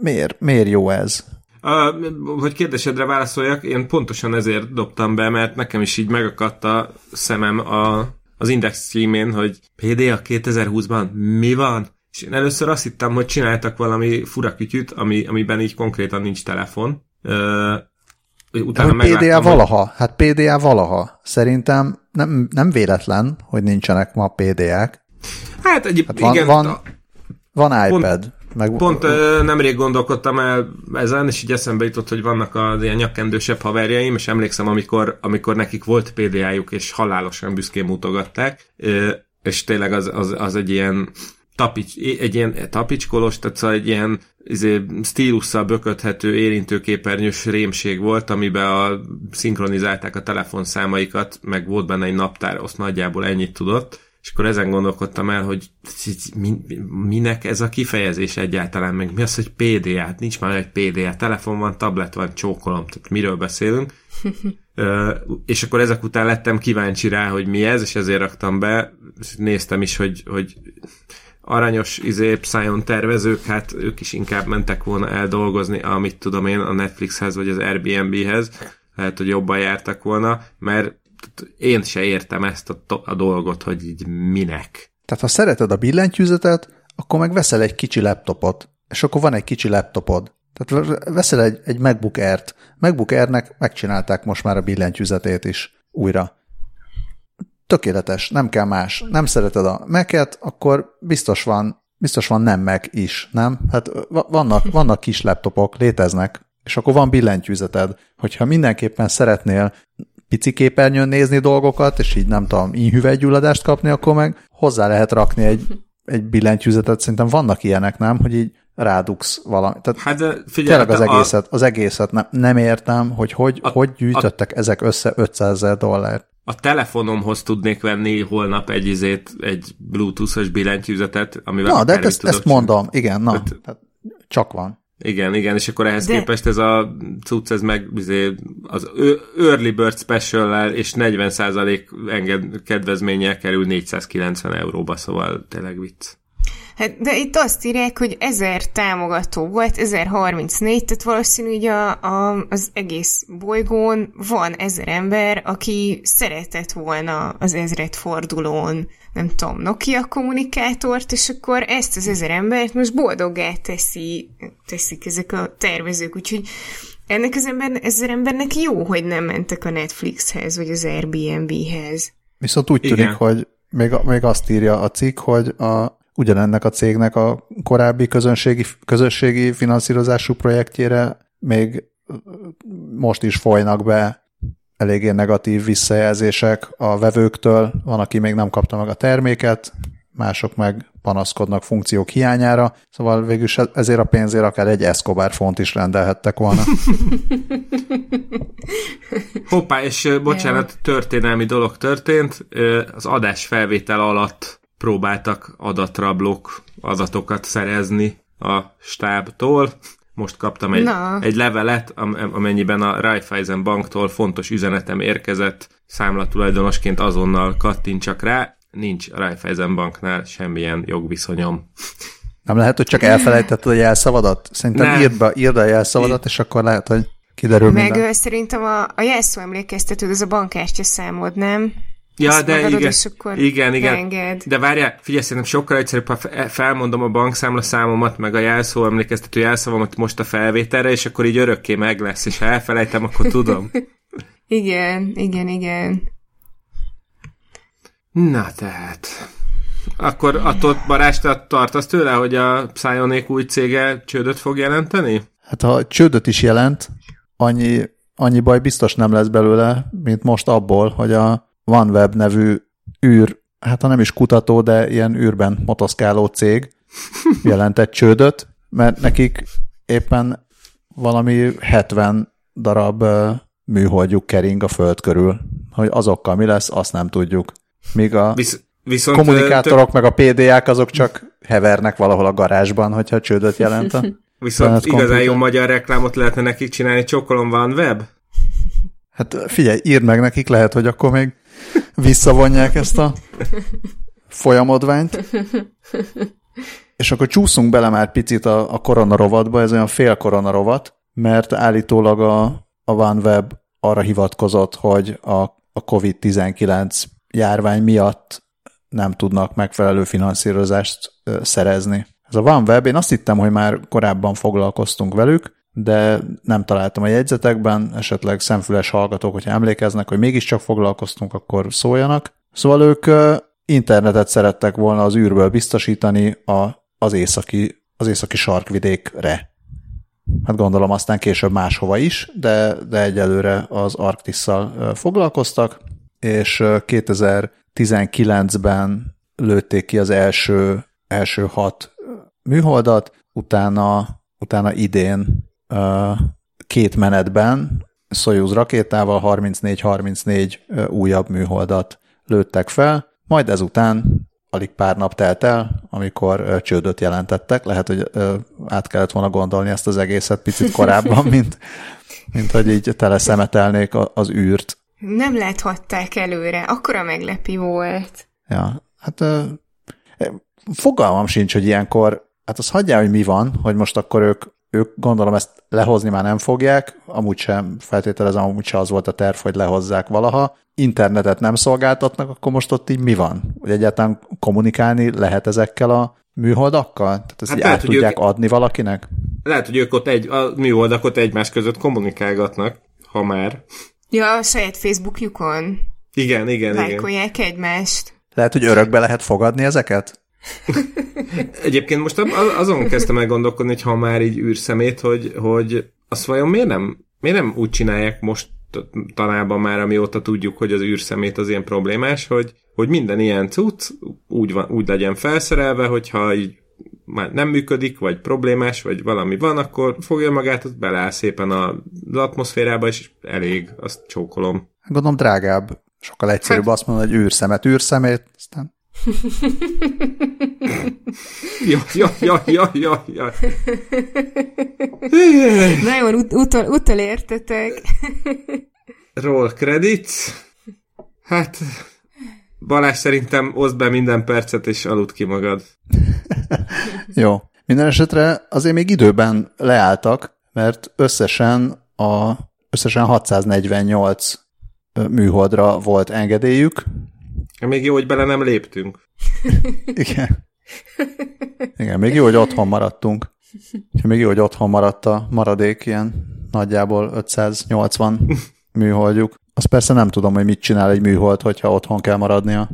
miért, miért jó ez? A, hogy kérdésedre válaszoljak, én pontosan ezért dobtam be, mert nekem is így megakadt a szemem a, az Index címén, hogy PDA 2020-ban mi van? És én először azt hittem, hogy csináltak valami fura kütyüt, ami, amiben így konkrétan nincs telefon. Ö, utána hogy PDA valaha, hogy... hát PDA valaha. Szerintem nem, nem véletlen, hogy nincsenek ma PDA-k. Hát egyébként hát van, igen. Van, van iPad. Pont, meg... pont nemrég gondolkodtam el ezen, és így eszembe jutott, hogy vannak az ilyen nyakkendősebb haverjaim, és emlékszem, amikor, amikor nekik volt PDA-juk, és halálosan büszkén mutogatták, és tényleg az, az, az egy ilyen tapics, egy ilyen tapicskolos, tehát szóval egy ilyen izé, stílusszal bököthető érintőképernyős rémség volt, amiben a, szinkronizálták a telefonszámaikat, meg volt benne egy naptár, azt nagyjából ennyit tudott, és akkor ezen gondolkodtam el, hogy minek ez a kifejezés egyáltalán, meg mi az, hogy PDA, hát nincs már egy PDA, telefon van, tablet van, csókolom, tehát miről beszélünk. Ö, és akkor ezek után lettem kíváncsi rá, hogy mi ez, és ezért raktam be, néztem is, hogy, hogy aranyos izé, Psion tervezők, hát ők is inkább mentek volna eldolgozni, amit tudom én, a Netflixhez vagy az Airbnb-hez, lehet, hogy jobban jártak volna, mert én se értem ezt a, a dolgot, hogy így minek. Tehát ha szereted a billentyűzetet, akkor meg veszel egy kicsi laptopot, és akkor van egy kicsi laptopod. Tehát veszel egy, egy MacBook Air-t. MacBook Air-nek megcsinálták most már a billentyűzetét is újra. Tökéletes, nem kell más. Nem szereted a Mac-et, akkor biztos van, biztos van nem Mac is, nem? Hát vannak, vannak kis laptopok, léteznek, és akkor van billentyűzeted. Hogyha mindenképpen szeretnél pici képernyőn nézni dolgokat, és így nem tudom, inhüvelygyulladást kapni, akkor meg hozzá lehet rakni egy, egy billentyűzetet. Szerintem vannak ilyenek, nem? Hogy így rádugsz valami. Tehát hát de figyelj, tényleg az egészet, a... az egészet nem, nem értem, hogy hogy, a, hogy gyűjtöttek a, ezek össze 500 ezer dollárt. A telefonomhoz tudnék venni holnap egy izét, egy bluetooth-os billentyűzetet, amivel Na, de hát ezt, ezt mondom, igen, na, hát, tehát csak van. Igen, igen, és akkor ehhez De... képest ez a cucc, ez meg izé, az Early Bird special és 40% enged, kedvezménnyel kerül 490 euróba, szóval tényleg vicc. Hát, de itt azt írják, hogy 1000 támogató volt, 1034, tehát valószínű, a, a, az egész bolygón van ezer ember, aki szeretett volna az ezret fordulón nem tudom, Nokia kommunikátort, és akkor ezt az ezer embert most boldoggá teszi, teszik ezek a tervezők, úgyhogy ennek az ember, ezer embernek jó, hogy nem mentek a Netflixhez, vagy az Airbnb-hez. Viszont úgy tűnik, hogy még, még azt írja a cikk, hogy a, ugyanennek a cégnek a korábbi közönségi, közösségi finanszírozású projektjére még most is folynak be eléggé negatív visszajelzések a vevőktől, van, aki még nem kapta meg a terméket, mások meg panaszkodnak funkciók hiányára, szóval végül ezért a pénzért akár egy Escobar font is rendelhettek volna. Hoppá, és bocsánat, történelmi dolog történt, az adás felvétel alatt próbáltak adatrablók, adatokat szerezni a stábtól, most kaptam egy, egy levelet, amennyiben a Raiffeisen banktól fontos üzenetem érkezett, számlatulajdonosként azonnal kattintsak rá, nincs a Raiffeisen banknál semmilyen jogviszonyom. Nem lehet, hogy csak elfelejtetted a jelszavadat? Szerintem írd be, írd a jelszavadat, és akkor lehet, hogy kiderül Meg minden. szerintem a, a jelszó emlékeztetőd, az a bankkártya számod, nem? Ja, de igen, igen, igen. Enged. De várjál, figyelj, szerintem sokkal egyszerűbb, ha felmondom a bankszámla számomat, meg a jelszó emlékeztető jelszavamat most a felvételre, és akkor így örökké meg lesz, és ha elfelejtem, akkor tudom. igen, igen, igen. Na tehát. Akkor attól Barás, tartasz tőle, hogy a Psionik új cége csődöt fog jelenteni? Hát ha csődöt is jelent, annyi, annyi baj biztos nem lesz belőle, mint most abból, hogy a OneWeb nevű űr, hát ha nem is kutató, de ilyen űrben motoszkáló cég jelentett csődöt, mert nekik éppen valami 70 darab műholdjuk kering a föld körül. Hogy azokkal mi lesz, azt nem tudjuk. Míg a Visz, viszont kommunikátorok tök... meg a PDA-k azok csak hevernek valahol a garázsban, hogyha csődöt jelent Viszont igazán jó magyar reklámot lehetne nekik csinálni, csokolom van web? Hát figyelj, írd meg nekik, lehet, hogy akkor még visszavonják ezt a folyamodványt. És akkor csúszunk bele már picit a, a koronarovatba, ez olyan fél koronarovat, mert állítólag a, a OneWeb arra hivatkozott, hogy a, a COVID-19 járvány miatt nem tudnak megfelelő finanszírozást szerezni. Ez a OneWeb, én azt hittem, hogy már korábban foglalkoztunk velük, de nem találtam a jegyzetekben, esetleg szemfüles hallgatók, hogyha emlékeznek, hogy mégiscsak foglalkoztunk, akkor szóljanak. Szóval ők internetet szerettek volna az űrből biztosítani a, az, északi, az északi sarkvidékre. Hát gondolom aztán később máshova is, de, de egyelőre az Arktisszal foglalkoztak, és 2019-ben lőtték ki az első, első hat műholdat, utána, utána idén két menetben Soyuz rakétával 34-34 újabb műholdat lőttek fel. Majd ezután alig pár nap telt el, amikor csődöt jelentettek. Lehet, hogy át kellett volna gondolni ezt az egészet picit korábban, mint, mint hogy így teleszemetelnék az űrt. Nem láthatták előre, akkora meglepi volt. Ja, hát fogalmam sincs, hogy ilyenkor, hát az hagyjál, hogy mi van, hogy most akkor ők, ők gondolom ezt lehozni már nem fogják, amúgy sem feltételezem, amúgy sem az volt a terv, hogy lehozzák valaha, internetet nem szolgáltatnak, akkor most ott így mi van? Hogy egyáltalán kommunikálni lehet ezekkel a műholdakkal? Tehát ezt hát lehet, át tudják ők, adni valakinek? Lehet, hogy ők ott egy, a műholdak ott egymás között kommunikálgatnak, ha már. Ja, a saját Facebookjukon. Igen, igen, Lájkolják igen. egymást. Lehet, hogy örökbe lehet fogadni ezeket? Egyébként most azon kezdtem el gondolkodni, hogy ha már így űrszemét, hogy, hogy azt vajon miért nem, miért nem úgy csinálják most tanában már, amióta tudjuk, hogy az űrszemét az ilyen problémás, hogy, hogy minden ilyen cucc úgy, van, úgy legyen felszerelve, hogyha így már nem működik, vagy problémás, vagy valami van, akkor fogja magát, beleáll szépen az atmoszférába, és elég, azt csókolom. Gondolom drágább. Sokkal egyszerűbb hát, azt mondani, hogy űrszemet, űrszemét, aztán... ja, ja, ja, ja, ja, ja. Nagyon ut- utol, értetek. Roll credits. Hát, Balázs szerintem oszd be minden percet, és aludt ki magad. Jó. Minden esetre azért még időben leálltak, mert összesen a összesen 648 műholdra volt engedélyük. Még jó, hogy bele nem léptünk. Igen. Igen, még jó, hogy otthon maradtunk. Még jó, hogy otthon maradt a maradék ilyen nagyjából 580 műholdjuk. Azt persze nem tudom, hogy mit csinál egy műhold, hogyha otthon kell maradnia.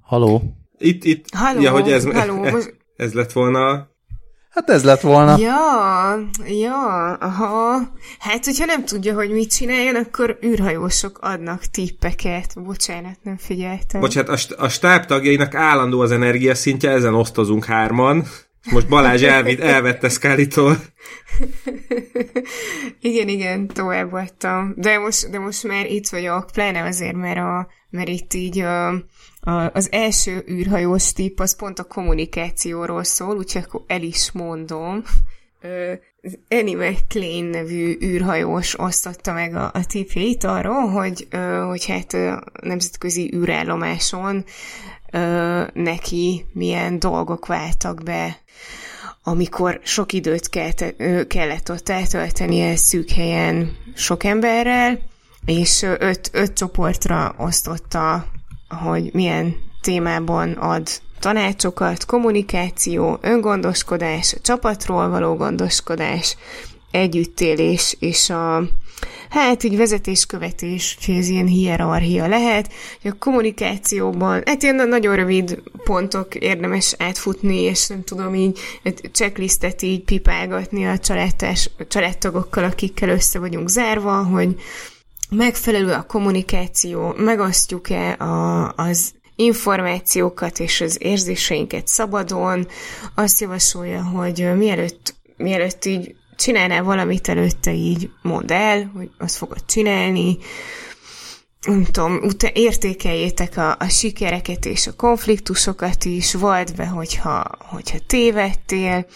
Haló? Itt, itt, Halló, ja, hogy ez, halló. ez lett volna Hát ez lett volna. Ja, ja, aha. Hát, hogyha nem tudja, hogy mit csináljon, akkor űrhajósok adnak tippeket. Bocsánat, nem figyeltem. Bocsánat, a, st- a stáb tagjainak állandó az energiaszintje, ezen osztozunk hárman. Most Balázs elvitt, elvette Scully-tól. igen, igen, tovább voltam. De most, de most már itt vagyok, pláne azért, mert, a, mert itt így a, az első űrhajós típ az pont a kommunikációról szól, úgyhogy akkor el is mondom. Annie McLean nevű űrhajós osztotta meg a, a tipjét arról, hogy, hogy hát a nemzetközi űrállomáson neki milyen dolgok váltak be amikor sok időt kellett ott eltöltenie szűk helyen sok emberrel, és öt, öt csoportra osztotta, hogy milyen témában ad tanácsokat, kommunikáció, öngondoskodás, a csapatról való gondoskodás, együttélés és a hát így vezetéskövetés, hogy ez ilyen hierarchia lehet, hogy a kommunikációban, hát ilyen nagyon rövid pontok érdemes átfutni, és nem tudom így checklistet így pipálgatni a családtás, családtagokkal, akikkel össze vagyunk zárva, hogy megfelelő a kommunikáció, megosztjuk-e a, az információkat és az érzéseinket szabadon, azt javasolja, hogy mielőtt, mielőtt így csinálnál valamit előtte, így mondd el, hogy azt fogod csinálni, nem tudom, értékeljétek a, a sikereket és a konfliktusokat is, volt be, hogyha, hogyha tévedtél.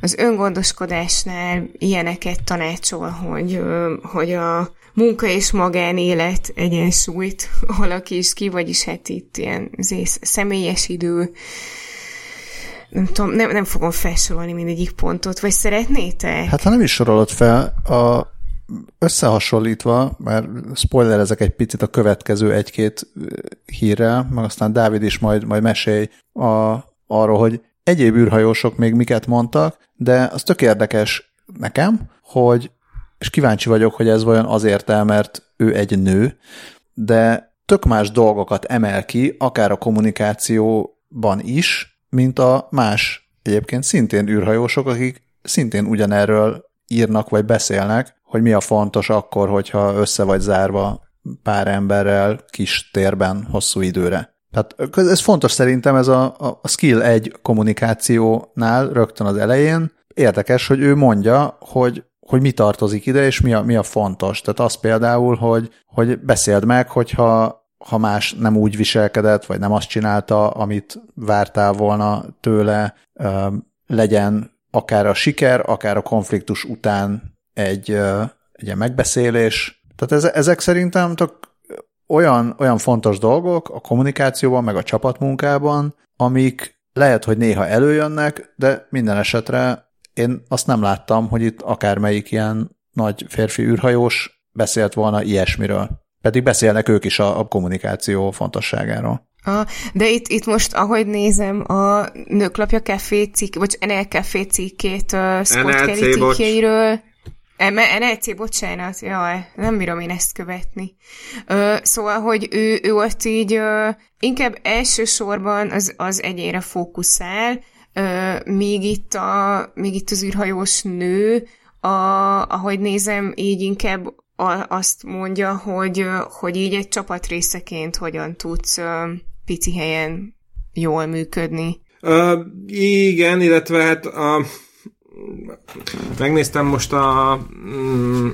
Az öngondoskodásnál ilyeneket tanácsol, hogy, hogy a munka és magánélet egyensúlyt alakíts ki, vagyis hát itt ilyen személyes idő, nem tudom, nem, nem fogom felsorolni mindegyik pontot, vagy szeretnétek? Hát ha nem is sorolod fel, a, összehasonlítva, mert spoilerezek egy picit a következő egy-két hírrel, meg aztán Dávid is majd, majd mesélj a, arról, hogy egyéb űrhajósok még miket mondtak, de az tök érdekes nekem, hogy, és kíváncsi vagyok, hogy ez vajon azért el, mert ő egy nő, de tök más dolgokat emel ki, akár a kommunikációban is, mint a más egyébként szintén űrhajósok, akik szintén ugyanerről írnak vagy beszélnek, hogy mi a fontos akkor, hogyha össze vagy zárva pár emberrel kis térben hosszú időre. Tehát ez fontos szerintem, ez a, a skill egy kommunikációnál rögtön az elején. Érdekes, hogy ő mondja, hogy, hogy mi tartozik ide, és mi a, mi a fontos. Tehát az például, hogy, hogy beszéld meg, hogyha ha más nem úgy viselkedett, vagy nem azt csinálta, amit vártál volna tőle, legyen akár a siker, akár a konfliktus után egy, egy ilyen megbeszélés. Tehát ezek szerintem tök olyan, olyan fontos dolgok a kommunikációban, meg a csapatmunkában, amik lehet, hogy néha előjönnek, de minden esetre én azt nem láttam, hogy itt akármelyik ilyen nagy férfi űrhajós beszélt volna ilyesmiről. Pedig beszélnek ők is a, a kommunikáció fontosságáról. Ah, de itt, itt most, ahogy nézem, a Nőklapja Café cikk, vagy NL Café cikkét uh, Scott Kelly cikkjeiről, NLC, bocsánat, jaj, nem bírom én ezt követni. Ö, szóval, hogy ő, ő ott így ö, inkább elsősorban az, az egyére fókuszál, ö, míg, itt a, míg itt az űrhajós nő, a, ahogy nézem, így inkább a, azt mondja, hogy, hogy így egy csapat részeként hogyan tudsz pici helyen jól működni. Uh, igen, illetve hát a, megnéztem most a, mm,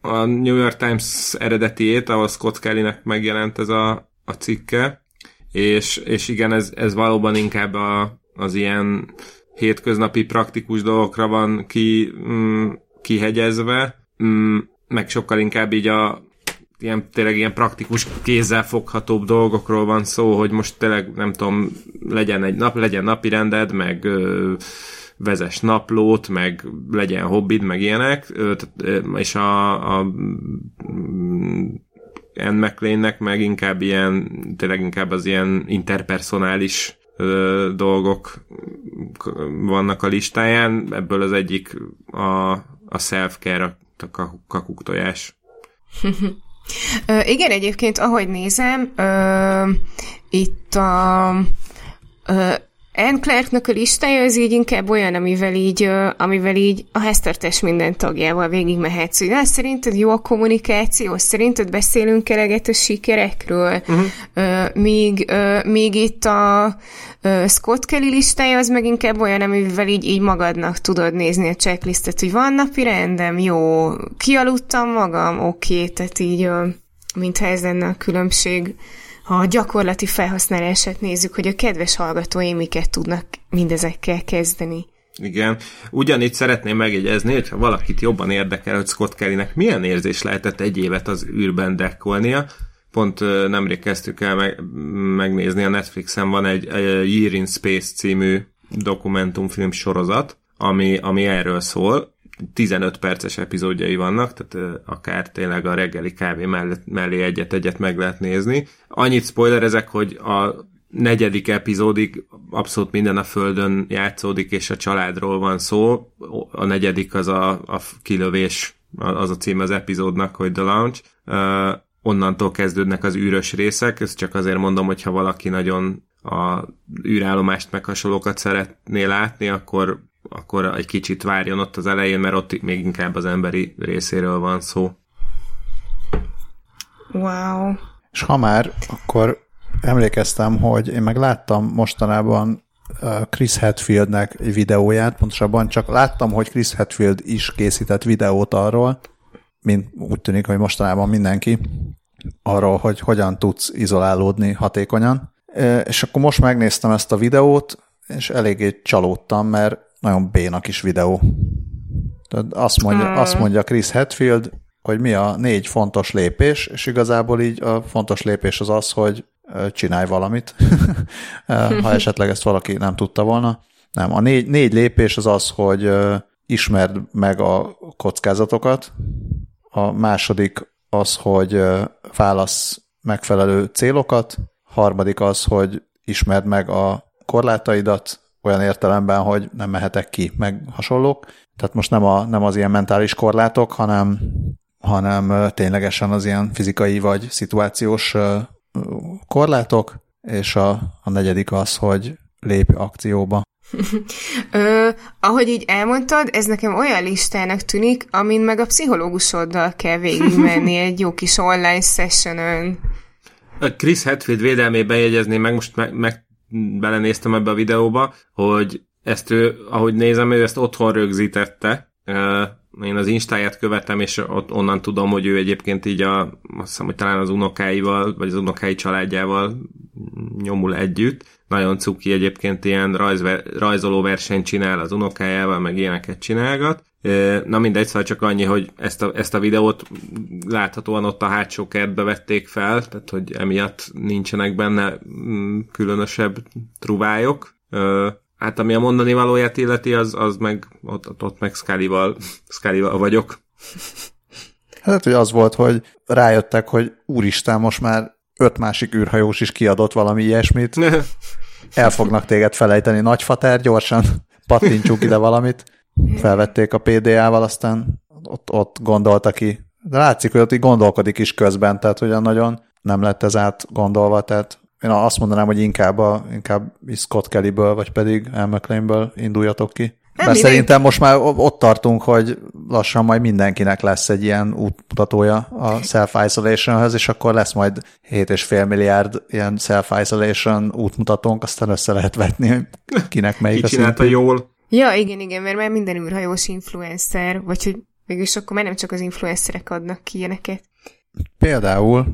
a New York Times eredetiét, ahol Scott Kellynek megjelent ez a, a cikke, és, és igen, ez, ez valóban inkább a, az ilyen hétköznapi praktikus dolgokra van ki, mm, kihegyezve, mm, meg sokkal inkább így a ilyen, tényleg ilyen praktikus, kézzel foghatóbb dolgokról van szó, hogy most tényleg nem tudom, legyen egy nap, legyen napi rended, meg ö, vezes naplót, meg legyen hobbid, meg ilyenek, és a, a Anne McLean-nek meg inkább ilyen, tényleg inkább az ilyen interpersonális ö, dolgok vannak a listáján, ebből az egyik a, a self-care, a kakuk tojás. Ö, igen, egyébként, ahogy nézem, ö, itt a ö, Anne Clarknak a listája az így inkább olyan, amivel így, amivel így a háztartás minden tagjával végig mehetsz. Hogy, na, szerinted jó a kommunikáció? Szerinted beszélünk eleget a sikerekről? Uh-huh. Míg, míg itt a Scott Kelly listája az meg inkább olyan, amivel így, így magadnak tudod nézni a checklistet, hogy van napi rendem, jó, kialudtam magam, oké, okay, tehát így mintha ez lenne a különbség ha a gyakorlati felhasználását nézzük, hogy a kedves hallgatóim miket tudnak mindezekkel kezdeni. Igen. Ugyanitt szeretném megjegyezni, hogyha valakit jobban érdekel, hogy Scott Kellynek milyen érzés lehetett egy évet az űrben dekkolnia. Pont nemrég kezdtük el meg, megnézni, a Netflixen van egy, egy Year in Space című dokumentumfilm sorozat, ami, ami erről szól, 15 perces epizódjai vannak, tehát akár tényleg a reggeli kávé mellé egyet-egyet meg lehet nézni. Annyit spoilerezek, hogy a negyedik epizódig abszolút minden a földön játszódik, és a családról van szó. A negyedik az a, a kilövés, az a cím az epizódnak, hogy The Launch. Onnantól kezdődnek az űrös részek, ezt csak azért mondom, hogy ha valaki nagyon a űrállomást meg hasonlókat szeretné látni, akkor akkor egy kicsit várjon ott az elején, mert ott még inkább az emberi részéről van szó. Wow. És ha már, akkor emlékeztem, hogy én meg láttam mostanában Chris Hetfieldnek egy videóját, pontosabban csak láttam, hogy Chris Hetfield is készített videót arról, mint úgy tűnik, hogy mostanában mindenki, arról, hogy hogyan tudsz izolálódni hatékonyan. És akkor most megnéztem ezt a videót, és eléggé csalódtam, mert nagyon béna kis videó. Tehát azt mondja, hmm. azt mondja Chris Hetfield, hogy mi a négy fontos lépés, és igazából így a fontos lépés az az, hogy csinálj valamit, ha esetleg ezt valaki nem tudta volna. Nem, a négy, négy lépés az az, hogy ismerd meg a kockázatokat, a második az, hogy válasz megfelelő célokat, harmadik az, hogy ismerd meg a korlátaidat, olyan értelemben, hogy nem mehetek ki, meg hasonlók. Tehát most nem, a, nem az ilyen mentális korlátok, hanem, hanem ténylegesen az ilyen fizikai vagy szituációs korlátok, és a, a negyedik az, hogy lépj akcióba. Ö, ahogy így elmondtad, ez nekem olyan listának tűnik, amin meg a pszichológusoddal kell végigmenni egy jó kis online sessionon. Chris Hetfield védelmében jegyezném meg, most meg, meg belenéztem ebbe a videóba, hogy ezt ő, ahogy nézem, ő ezt otthon rögzítette, én az Instáját követem, és ott onnan tudom, hogy ő egyébként így a, azt hiszem, hogy talán az unokáival, vagy az unokái családjával nyomul együtt. Nagyon cuki egyébként ilyen rajzver, rajzoló versenyt csinál az unokájával, meg ilyeneket csinálgat. Na mindegy, szóval csak annyi, hogy ezt a, ezt a videót láthatóan ott a hátsó kertbe vették fel, tehát hogy emiatt nincsenek benne mm, különösebb truvályok. Hát ami a mondani valóját illeti, az, az meg ott, ott, ott meg Scully-val, Scully-val vagyok. Hát, hogy az volt, hogy rájöttek, hogy úristen, most már öt másik űrhajós is kiadott valami ilyesmit. El fognak téged felejteni, nagyfater, gyorsan pattintsuk ide valamit. Felvették a PDA-val, aztán ott, ott gondolta ki. De látszik, hogy ott így gondolkodik is közben, tehát hogy nagyon nem lett ez átgondolva, tehát én azt mondanám, hogy inkább, a, inkább Scott Kellyből, vagy pedig Al McLeanből induljatok ki. Nem Mert szerintem most már ott tartunk, hogy lassan majd mindenkinek lesz egy ilyen útmutatója a self-isolationhez, és akkor lesz majd 7,5 milliárd ilyen self-isolation útmutatónk, aztán össze lehet vetni, kinek melyik Ki a jól. Ja, igen, igen, mert már minden űrhajós influencer, vagy hogy mégis akkor már nem csak az influencerek adnak ki ilyeneket. Például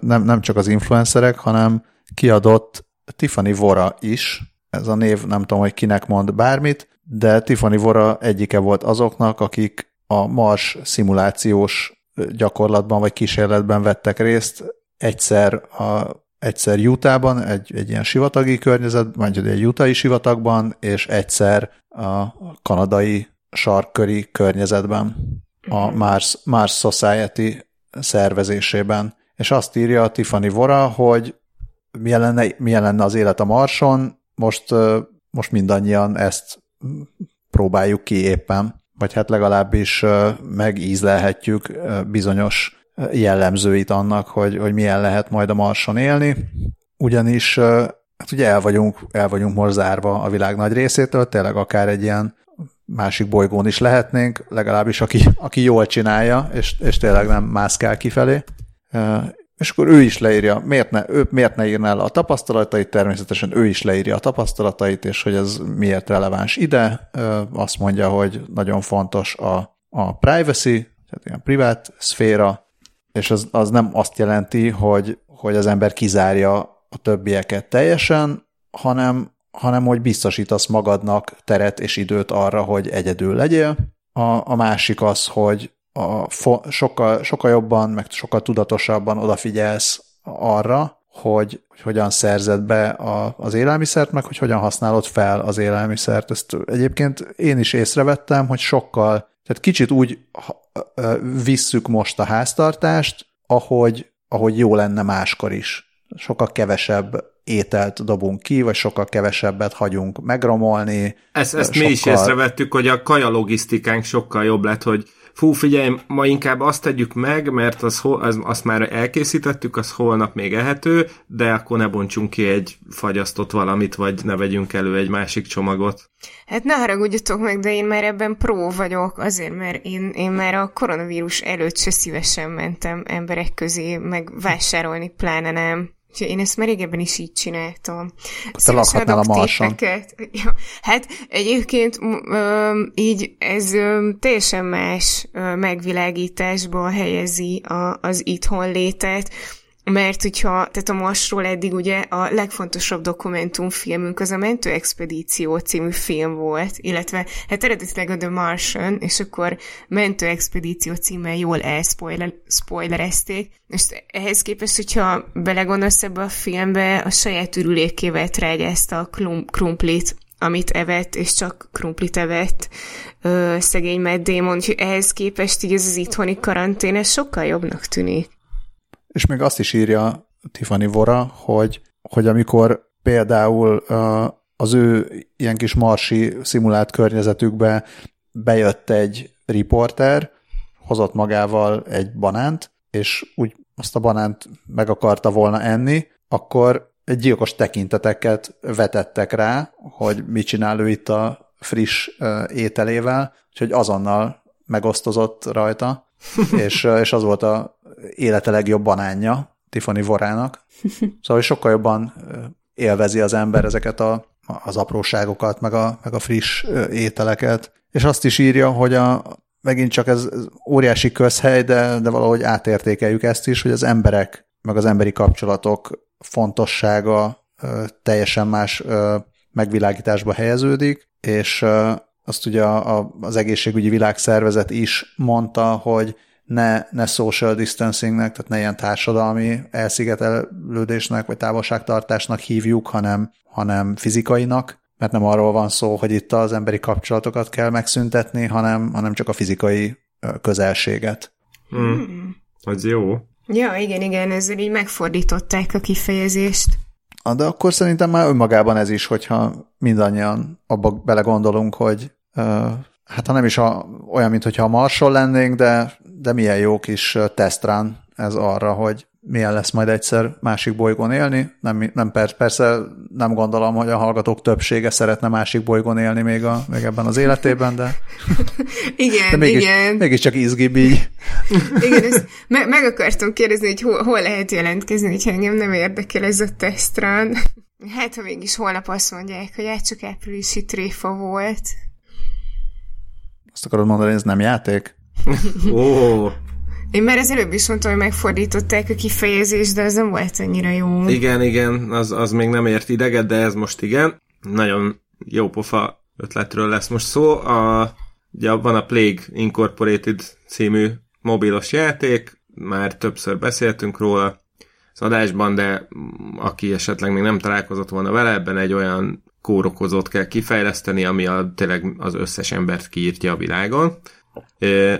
nem, nem csak az influencerek, hanem kiadott Tiffany Vora is, ez a név nem tudom, hogy kinek mond bármit, de Tiffany Vora egyike volt azoknak, akik a Mars szimulációs gyakorlatban vagy kísérletben vettek részt, egyszer, a, egyszer Utahban, egy, egy ilyen sivatagi környezet, vagy egy utahi sivatagban, és egyszer a kanadai sarkköri környezetben, a mhm. Mars, Mars Society szervezésében. És azt írja a Tiffany Vora, hogy milyen lenne, milyen lenne az élet a Marson, most, most mindannyian ezt próbáljuk ki éppen, vagy hát legalábbis megízlelhetjük bizonyos jellemzőit annak, hogy, hogy milyen lehet majd a Marson élni, ugyanis hát ugye el vagyunk, el vagyunk most a világ nagy részétől, tényleg akár egy ilyen másik bolygón is lehetnénk, legalábbis aki, aki jól csinálja, és, és tényleg nem mászkál kifelé. És akkor ő is leírja, miért ne, ő miért ne írná le a tapasztalatait, természetesen ő is leírja a tapasztalatait, és hogy ez miért releváns ide. Azt mondja, hogy nagyon fontos a, a privacy, tehát ilyen privát szféra, és az, az nem azt jelenti, hogy, hogy az ember kizárja a többieket teljesen, hanem, hanem hogy biztosítasz magadnak teret és időt arra, hogy egyedül legyél. A, a másik az, hogy a fo- sokkal, sokkal jobban, meg sokkal tudatosabban odafigyelsz arra, hogy, hogy hogyan szerzed be a, az élelmiszert, meg hogy hogyan használod fel az élelmiszert. Ezt egyébként én is észrevettem, hogy sokkal, tehát kicsit úgy visszük most a háztartást, ahogy, ahogy jó lenne máskor is. Sokkal kevesebb ételt dobunk ki, vagy sokkal kevesebbet hagyunk megromolni. Ezt, ezt sokkal... mi is észrevettük, hogy a kaja logisztikánk sokkal jobb lett, hogy fú, figyelj, ma inkább azt tegyük meg, mert az, az, azt már elkészítettük, az holnap még ehető, de akkor ne bontsunk ki egy fagyasztott valamit, vagy ne vegyünk elő egy másik csomagot. Hát ne haragudjatok meg, de én már ebben pró vagyok, azért, mert én, én már a koronavírus előtt se szívesen mentem emberek közé, meg vásárolni, pláne nem. Ja, én ezt már régebben is így csináltam. Te lakhatnál a marson. Ja, hát egyébként így ez teljesen más ö, megvilágításba helyezi a, az itthon létet, mert hogyha, tehát a Marsról eddig ugye a legfontosabb dokumentumfilmünk az a Mentő Expedíció című film volt, illetve hát eredetileg a The Martian, és akkor Mentő Expedíció címmel jól elspoilerezték, és ehhez képest, hogyha belegondolsz ebbe a filmbe, a saját ürülékével trágyázta a krumplit, amit evett, és csak krumplit evett ö, szegény Matt Damon, ehhez képest így ez az itthoni karantén, ez sokkal jobbnak tűnik. És még azt is írja Tiffany Vora, hogy, hogy amikor például az ő ilyen kis marsi szimulált környezetükbe bejött egy riporter, hozott magával egy banánt, és úgy azt a banánt meg akarta volna enni, akkor egy gyilkos tekinteteket vetettek rá, hogy mit csinál ő itt a friss ételével, úgyhogy azonnal megosztozott rajta, és, és az volt a élete legjobb banánja Tiffany Vorának. Szóval sokkal jobban élvezi az ember ezeket a, az apróságokat, meg a, meg a friss ételeket. És azt is írja, hogy a, megint csak ez óriási közhely, de, de valahogy átértékeljük ezt is, hogy az emberek, meg az emberi kapcsolatok fontossága teljesen más megvilágításba helyeződik, és azt ugye az egészségügyi világszervezet is mondta, hogy ne, ne social distancingnek, tehát ne ilyen társadalmi elszigetelődésnek vagy távolságtartásnak hívjuk, hanem, hanem fizikainak, mert nem arról van szó, hogy itt az emberi kapcsolatokat kell megszüntetni, hanem, hanem csak a fizikai közelséget. Hmm. Az jó. Ja, igen, igen, ezzel így megfordították a kifejezést. De akkor szerintem már önmagában ez is, hogyha mindannyian abba belegondolunk, hogy hát ha nem is a, olyan, mint a Marson lennénk, de, de milyen jó kis tesztrán ez arra, hogy milyen lesz majd egyszer másik bolygón élni. Nem, nem persze, nem gondolom, hogy a hallgatók többsége szeretne másik bolygón élni még, a, még ebben az életében, de, igen, de mégis, igen. mégiscsak izgibb így. Igen, ezt me- meg akartam kérdezni, hogy hol, hol lehet jelentkezni, hogy engem nem érdekel ez a tesztrán. Hát, ha mégis holnap azt mondják, hogy hát csak áprilisi tréfa volt. Azt akarod mondani, hogy ez nem játék? Ó, oh. Én már az előbb is mondtam, hogy megfordították a kifejezést, de az nem volt annyira jó. Igen, igen, az, az még nem ért ideget, de ez most igen. Nagyon jó pofa ötletről lesz most szó. A, ugye van a Plague Incorporated című mobilos játék, már többször beszéltünk róla az adásban, de aki esetleg még nem találkozott volna vele, ebben egy olyan kórokozót kell kifejleszteni, ami a, tényleg az összes embert kiírtja a világon.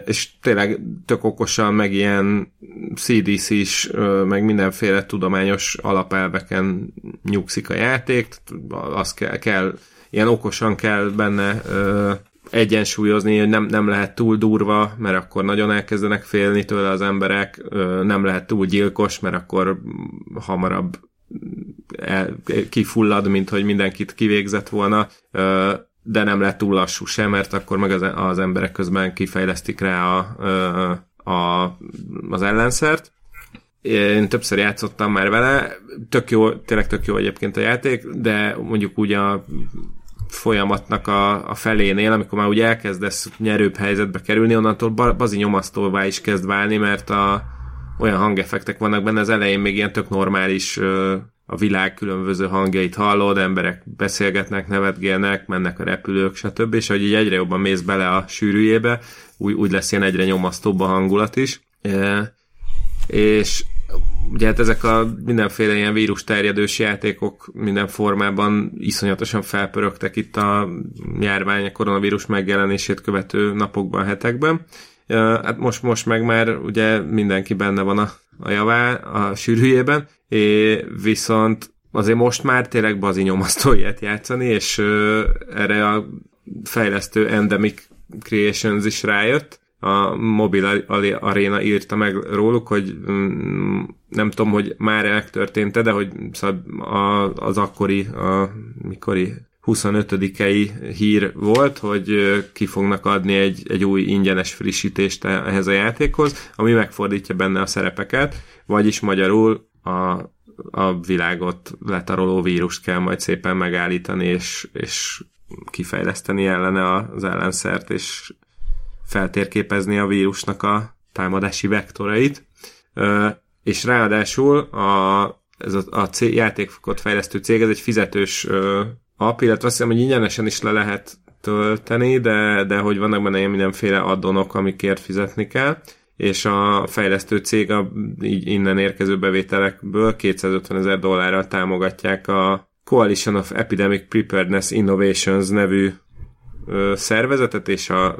És tényleg tök okosan, meg ilyen CDC is, meg mindenféle tudományos alapelveken nyugszik a játék, az kell, kell ilyen okosan kell benne egyensúlyozni, hogy nem, nem lehet túl durva, mert akkor nagyon elkezdenek félni tőle az emberek, nem lehet túl gyilkos, mert akkor hamarabb kifullad, mint hogy mindenkit kivégzett volna de nem lett túl lassú sem, mert akkor meg az, az emberek közben kifejlesztik rá a, a, az ellenszert. Én többször játszottam már vele, tök jó, tényleg tök jó egyébként a játék, de mondjuk úgy a folyamatnak a, a felénél, amikor már úgy elkezdesz nyerőbb helyzetbe kerülni, onnantól bazi nyomasztóvá is kezd válni, mert a, olyan hangeffektek vannak benne, az elején még ilyen tök normális a világ különböző hangjait hallod, emberek beszélgetnek, nevetgélnek, mennek a repülők, stb. És hogy így egyre jobban mész bele a sűrűjébe, úgy, úgy lesz ilyen egyre nyomasztóbb a hangulat is. E, és ugye hát ezek a mindenféle ilyen vírus terjedős játékok minden formában iszonyatosan felpörögtek itt a járvány, a koronavírus megjelenését követő napokban, hetekben. Hát most, most meg már ugye mindenki benne van a, a javá, a sűrűjében, É, viszont azért most már tényleg bazi nyomasztó ilyet játszani, és erre a fejlesztő Endemic Creations is rájött. A Mobile Arena írta meg róluk, hogy mm, nem tudom, hogy már megtörtént de hogy az akkori, a mikori 25-i hír volt, hogy ki fognak adni egy, egy új ingyenes frissítést ehhez a játékhoz, ami megfordítja benne a szerepeket, vagyis magyarul a, a világot letaroló vírust kell majd szépen megállítani, és, és kifejleszteni ellene az ellenszert, és feltérképezni a vírusnak a támadási vektorait. És ráadásul a, ez a, a játékot fejlesztő cég, ez egy fizetős app, illetve azt hiszem, hogy ingyenesen is le lehet tölteni, de, de hogy vannak benne ilyen mindenféle addonok, amikért fizetni kell és a fejlesztő cég a így innen érkező bevételekből 250 ezer dollárral támogatják a Coalition of Epidemic Preparedness Innovations nevű ö, szervezetet és a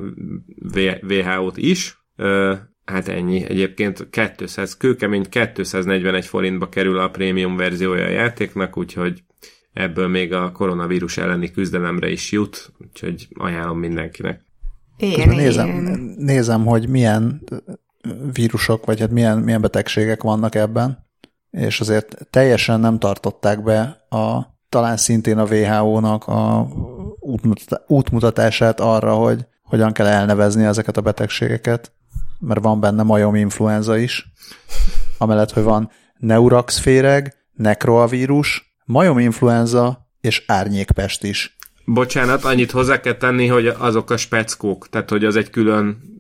WHO-t is. Ö, hát ennyi. Egyébként 200, kőkemény 241 forintba kerül a prémium verziója a játéknak, úgyhogy ebből még a koronavírus elleni küzdelemre is jut, úgyhogy ajánlom mindenkinek. Igen, nézem, nézem, hogy milyen vírusok, vagy hát milyen, milyen betegségek vannak ebben, és azért teljesen nem tartották be a talán szintén a WHO-nak a útmutatását arra, hogy hogyan kell elnevezni ezeket a betegségeket, mert van benne majom influenza is, amellett, hogy van neuraxféreg, nekroavírus, majom influenza és árnyékpest is. Bocsánat, annyit hozzá kell tenni, hogy azok a speckók, tehát hogy az egy külön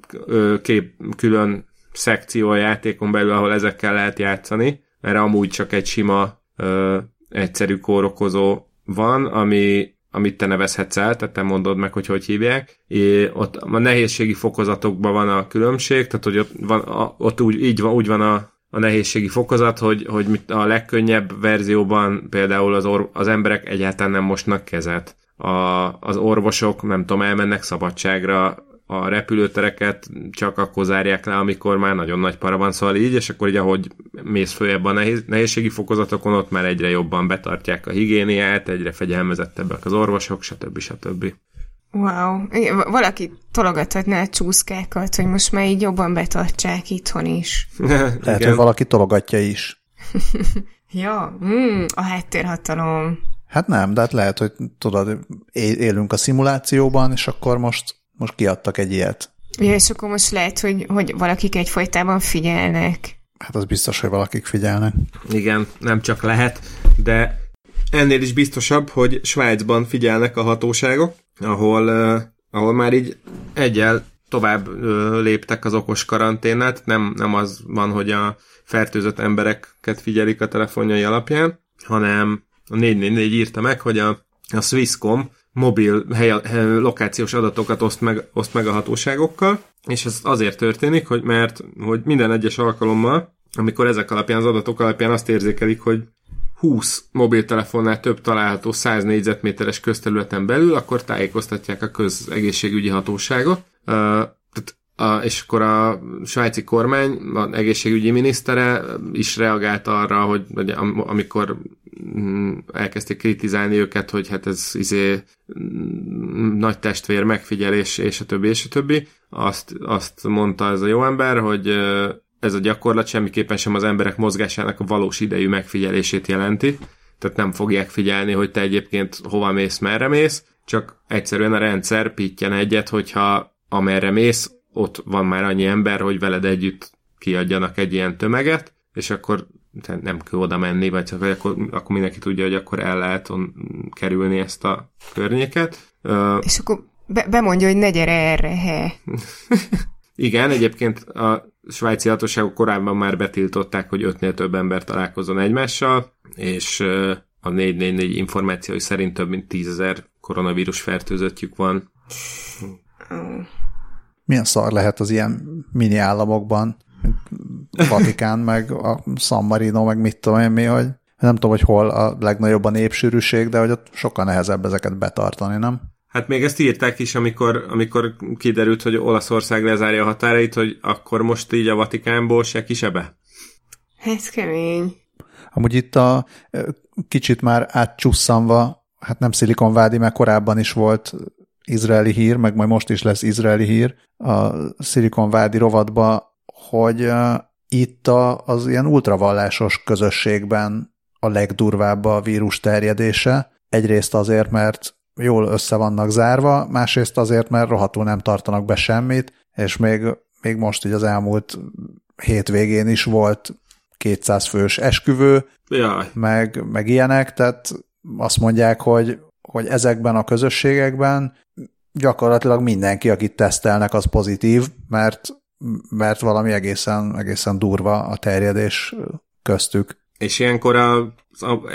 kép külön szekció a játékon belül, ahol ezekkel lehet játszani, mert amúgy csak egy sima ö, egyszerű kórokozó van, ami amit te nevezhetsz el, tehát te mondod meg, hogy hogy hívják. É, ott a nehézségi fokozatokban van a különbség, tehát hogy ott, van, a, ott úgy, így van, úgy van a, a nehézségi fokozat, hogy, hogy a legkönnyebb verzióban például az, or, az emberek egyáltalán nem mosnak kezet. A, az orvosok, nem tudom, elmennek szabadságra, a repülőtereket csak akkor zárják le, amikor már nagyon nagy para van, szóval így, és akkor így ahogy mész följebb a nehéz, nehézségi fokozatokon, ott már egyre jobban betartják a higiéniát, egyre fegyelmezettebbek az orvosok, stb. stb. Wow. Valaki tologathatná a csúszkákat, hogy most már így jobban betartsák itthon is. Lehet, hogy valaki tologatja is. ja, mm, a háttérhatalom. Hát nem, de hát lehet, hogy tudod, élünk a szimulációban, és akkor most most kiadtak egy ilyet. Ja, és akkor most lehet, hogy, hogy valakik egyfolytában figyelnek. Hát az biztos, hogy valakik figyelnek. Igen, nem csak lehet, de ennél is biztosabb, hogy Svájcban figyelnek a hatóságok, ahol, ahol már így egyel tovább léptek az okos karanténát, nem, nem az van, hogy a fertőzött embereket figyelik a telefonjai alapján, hanem a 444 írta meg, hogy a, a Swisscom mobil hely, hely, lokációs adatokat oszt meg, oszt meg a hatóságokkal, és ez azért történik, hogy mert hogy minden egyes alkalommal, amikor ezek alapján, az adatok alapján azt érzékelik, hogy 20 mobiltelefonnál több található 100 négyzetméteres közterületen belül, akkor tájékoztatják a közegészségügyi hatóságot. A, és akkor a svájci kormány, az egészségügyi minisztere is reagált arra, hogy, hogy amikor mm, elkezdték kritizálni őket, hogy hát ez izé mm, nagy testvér megfigyelés, és a többi, és a többi, azt, azt mondta ez a jó ember, hogy ez a gyakorlat semmiképpen sem az emberek mozgásának a valós idejű megfigyelését jelenti, tehát nem fogják figyelni, hogy te egyébként hova mész, merre mész, csak egyszerűen a rendszer pittyen egyet, hogyha amerre mész, ott van már annyi ember, hogy veled együtt kiadjanak egy ilyen tömeget, és akkor nem kell oda menni, vagy csak, akkor, akkor mindenki tudja, hogy akkor el lehet on, kerülni ezt a környéket. És akkor be, bemondja, hogy ne gyere erre, he. Igen, egyébként a svájci hatóságok korábban már betiltották, hogy ötnél több ember találkozzon egymással, és a 444 információi szerint több mint tízezer koronavírus fertőzöttjük van. Milyen szar lehet az ilyen mini államokban, Vatikán, meg a San Marino, meg mit tudom én mi, hogy nem tudom, hogy hol a legnagyobb a népsűrűség, de hogy ott sokkal nehezebb ezeket betartani, nem? Hát még ezt írták is, amikor, amikor kiderült, hogy Olaszország lezárja a határait, hogy akkor most így a Vatikánból se kisebe? Ez kemény. Amúgy itt a kicsit már átcsusszanva, hát nem Szilikonvádi, mert korábban is volt izraeli hír, meg majd most is lesz izraeli hír a Szilikonvádi rovatba, hogy itt a, az ilyen ultravallásos közösségben a legdurvább a vírus terjedése. Egyrészt azért, mert jól össze vannak zárva, másrészt azért, mert rohadtul nem tartanak be semmit, és még, még most így az elmúlt hétvégén is volt 200 fős esküvő, Jaj. meg, meg ilyenek, tehát azt mondják, hogy, hogy ezekben a közösségekben gyakorlatilag mindenki, akit tesztelnek, az pozitív, mert, mert valami egészen, egészen durva a terjedés köztük. És ilyenkor a,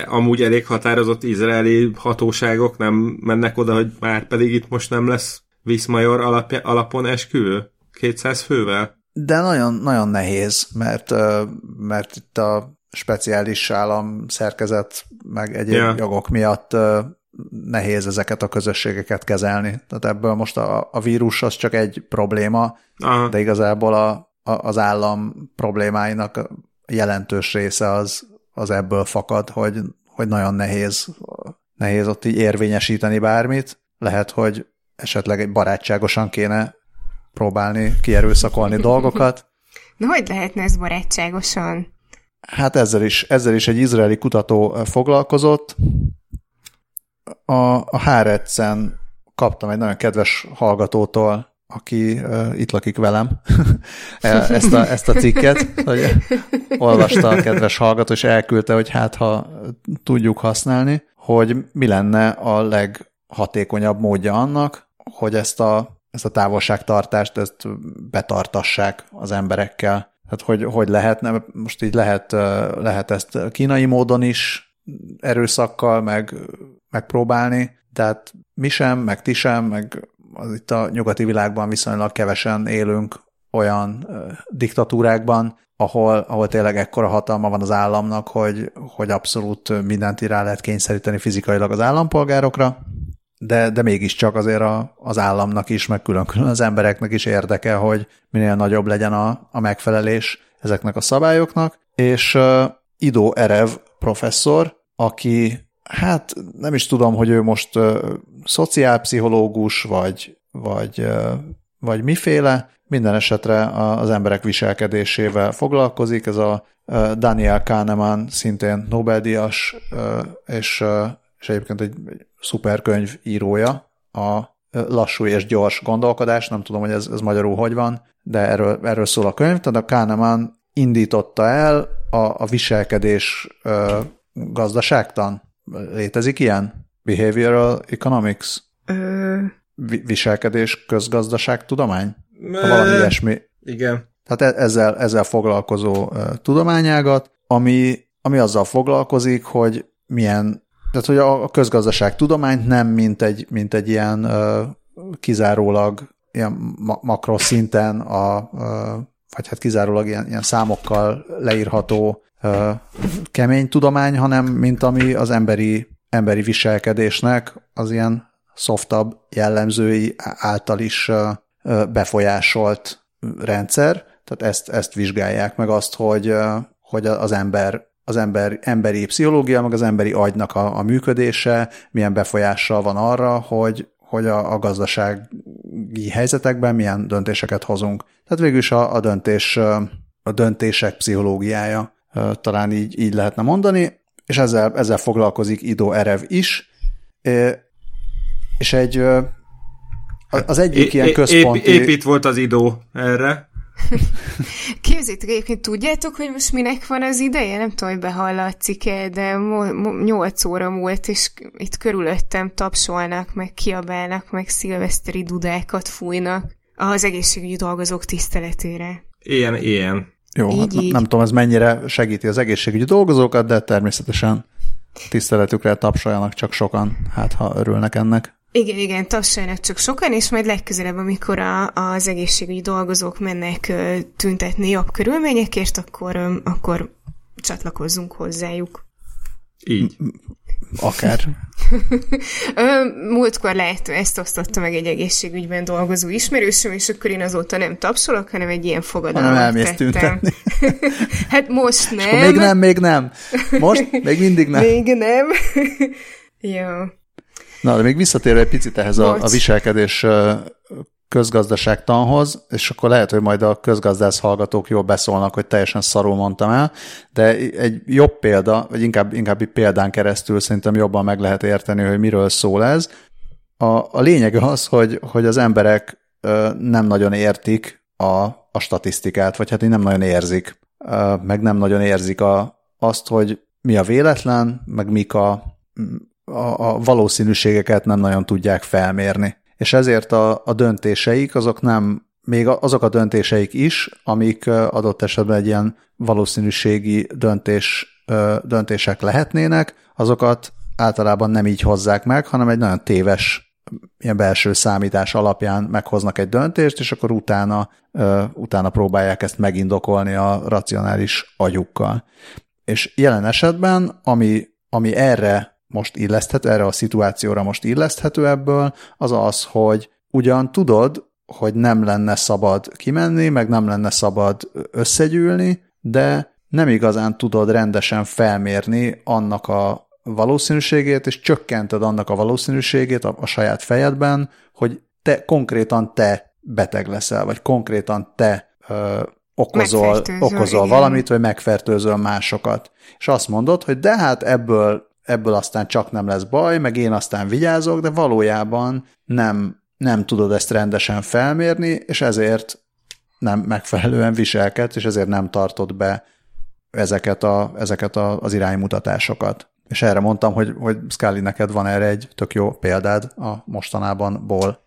amúgy elég határozott izraeli hatóságok nem mennek oda, hogy már pedig itt most nem lesz Viszmajor alapja, alapon esküvő? 200 fővel? De nagyon, nagyon nehéz, mert, mert itt a speciális állam szerkezet meg egyéb yeah. jogok miatt nehéz ezeket a közösségeket kezelni. Tehát ebből most a, a vírus az csak egy probléma, Aha. de igazából a, a, az állam problémáinak jelentős része az, az ebből fakad, hogy, hogy nagyon nehéz, nehéz ott így érvényesíteni bármit. Lehet, hogy esetleg egy barátságosan kéne próbálni kierőszakolni dolgokat. Na, hogy lehetne ez barátságosan? Hát ezzel is, ezzel is egy izraeli kutató foglalkozott, a, a Hárecen kaptam egy nagyon kedves hallgatótól, aki uh, itt lakik velem, e, ezt, a, ezt a cikket, hogy olvasta a kedves hallgató, és elküldte, hogy hát ha tudjuk használni, hogy mi lenne a leghatékonyabb módja annak, hogy ezt a ezt a távolságtartást, ezt betartassák az emberekkel. Tehát hogy, hogy lehetne, most így lehet, lehet ezt kínai módon is erőszakkal meg, megpróbálni, tehát mi sem, meg ti sem, meg az itt a nyugati világban viszonylag kevesen élünk olyan diktatúrákban, ahol, ahol tényleg ekkora hatalma van az államnak, hogy, hogy abszolút mindent rá lehet kényszeríteni fizikailag az állampolgárokra, de, de mégiscsak azért a, az államnak is, meg külön-külön az embereknek is érdeke, hogy minél nagyobb legyen a, a megfelelés ezeknek a szabályoknak, és uh, Ido Erev professzor, aki hát nem is tudom, hogy ő most uh, szociálpszichológus, vagy, vagy, uh, vagy miféle, minden esetre az emberek viselkedésével foglalkozik, ez a Daniel Kahneman, szintén Nobel-díjas, és, és egyébként egy, egy szuper könyv írója, a lassú és gyors gondolkodás, nem tudom, hogy ez, ez magyarul hogy van, de erről, erről szól a könyv, tehát a Kahneman indította el a, a viselkedés gazdaságtan. Létezik ilyen? Behavioral economics? Ö... viselkedés közgazdaság tudomány? Ha valami ilyesmi. Igen. Tehát e- ezzel, ezzel foglalkozó tudományágat, ami, ami azzal foglalkozik, hogy milyen, tehát hogy a közgazdaság tudományt nem mint egy, mint egy ilyen kizárólag ilyen ma- makroszinten a, vagy hát kizárólag ilyen, ilyen számokkal leírható kemény tudomány, hanem mint ami az emberi, emberi viselkedésnek az ilyen softabb jellemzői által is befolyásolt rendszer, tehát ezt, ezt vizsgálják meg azt, hogy, hogy az ember az ember, emberi pszichológia, meg az emberi agynak a, a működése milyen befolyással van arra, hogy, hogy a, a gazdasági helyzetekben milyen döntéseket hozunk. Tehát végül is a, a, döntés, a döntések pszichológiája talán így, így lehetne mondani, és ezzel, ezzel foglalkozik Ido Erev is, és egy az egyik é, ilyen központi... Épp, épp itt volt az idó erre. Képzétek, egyébként tudjátok, hogy most minek van az ideje? Nem tudom, hogy behallatszik-e, de 8 óra múlt, és itt körülöttem tapsolnak, meg kiabálnak, meg szilveszteri dudákat fújnak az egészségügyi dolgozók tiszteletére. Ilyen, ilyen. Jó, így, hát így. nem tudom, ez mennyire segíti az egészségügyi dolgozókat, de természetesen tiszteletükre tapsoljanak csak sokan, hát ha örülnek ennek. Igen, igen, tapsoljanak csak sokan, és majd legközelebb, amikor a, az egészségügyi dolgozók mennek tüntetni jobb körülményekért, akkor, akkor csatlakozzunk hozzájuk. Így. Akár. Múltkor lehet, ezt osztotta meg egy egészségügyben dolgozó ismerősöm, és akkor én azóta nem tapsolok, hanem egy ilyen fogadalmat hanem elmész tüntetni. hát most nem. És még nem, még nem. Most? Még mindig nem. Még nem. Jó. Na, de még visszatérve egy picit ehhez a, a viselkedés közgazdaságtanhoz, és akkor lehet, hogy majd a közgazdász hallgatók jól beszólnak, hogy teljesen szarul mondtam el, de egy jobb példa, vagy inkább, inkább egy példán keresztül szerintem jobban meg lehet érteni, hogy miről szól ez. A, a lényeg az, hogy, hogy az emberek nem nagyon értik a, a statisztikát, vagy hát nem nagyon érzik, meg nem nagyon érzik a, azt, hogy mi a véletlen, meg mik a, a, a valószínűségeket nem nagyon tudják felmérni. És ezért a, a döntéseik azok nem, még azok a döntéseik is, amik adott esetben egy ilyen valószínűségi döntés, döntések lehetnének, azokat általában nem így hozzák meg, hanem egy nagyon téves ilyen belső számítás alapján meghoznak egy döntést, és akkor utána, utána próbálják ezt megindokolni a racionális agyukkal. És jelen esetben, ami, ami erre most illeszthető, erre a szituációra most illeszthető ebből, az az, hogy ugyan tudod, hogy nem lenne szabad kimenni, meg nem lenne szabad összegyűlni, de nem igazán tudod rendesen felmérni annak a valószínűségét, és csökkented annak a valószínűségét a, a saját fejedben, hogy te konkrétan te beteg leszel, vagy konkrétan te ö, okozol, okozol valamit, vagy megfertőzöl másokat. És azt mondod, hogy de hát ebből ebből aztán csak nem lesz baj, meg én aztán vigyázok, de valójában nem, nem tudod ezt rendesen felmérni, és ezért nem megfelelően viselkedsz, és ezért nem tartod be ezeket, a, ezeket a, az iránymutatásokat. És erre mondtam, hogy, hogy Scully, neked van erre egy tök jó példád a mostanában ból.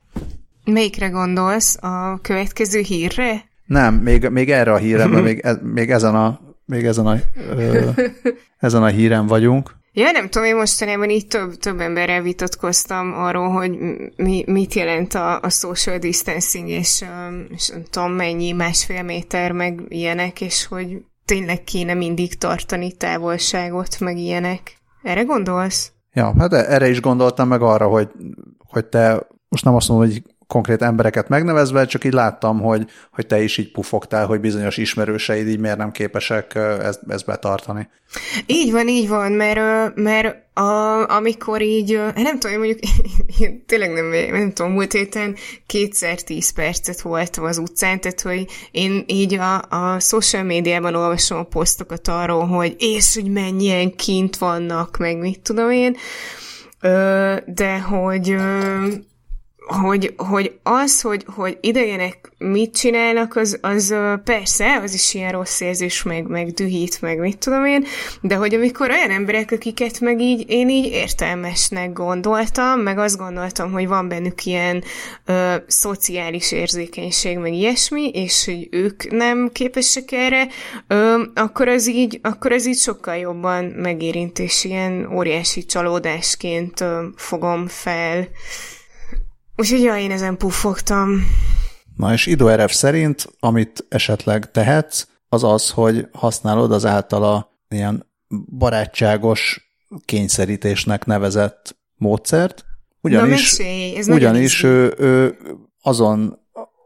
Melyikre gondolsz? A következő hírre? Nem, még, még erre a hírre, még, e, még ezen a, még ezen a, ö, ezen a híren vagyunk. Ja, nem tudom, én mostanában így több, több emberrel vitatkoztam arról, hogy mi, mit jelent a, a social distancing, és, és nem tudom mennyi, másfél méter, meg ilyenek, és hogy tényleg kéne mindig tartani távolságot, meg ilyenek. Erre gondolsz? Ja, hát erre is gondoltam, meg arra, hogy, hogy te most nem azt mondom, hogy konkrét embereket megnevezve, csak így láttam, hogy, hogy te is így pufogtál, hogy bizonyos ismerőseid így miért nem képesek ezt, ezt betartani. Így van, így van, mert, mert a, amikor így, nem tudom, mondjuk tényleg nem, nem tudom, múlt héten kétszer tíz percet voltam az utcán, tehát hogy én így a, a social médiában olvasom a posztokat arról, hogy és hogy mennyien kint vannak, meg mit tudom én, de hogy hogy, hogy az, hogy, hogy idegenek mit csinálnak, az, az persze, az is ilyen rossz érzés, meg, meg dühít, meg mit tudom én, de hogy amikor olyan emberek, akiket meg így, én így értelmesnek gondoltam, meg azt gondoltam, hogy van bennük ilyen ö, szociális érzékenység, meg ilyesmi, és hogy ők nem képesek erre, ö, akkor az így, akkor az így sokkal jobban megérint, és ilyen óriási csalódásként ö, fogom fel. Úgyhogy ja, én ezen puffogtam. Na és Ido RF szerint, amit esetleg tehetsz, az az, hogy használod az általa ilyen barátságos kényszerítésnek nevezett módszert. Ugyanis, Na mesélj, ez ugyanis ő, ő azon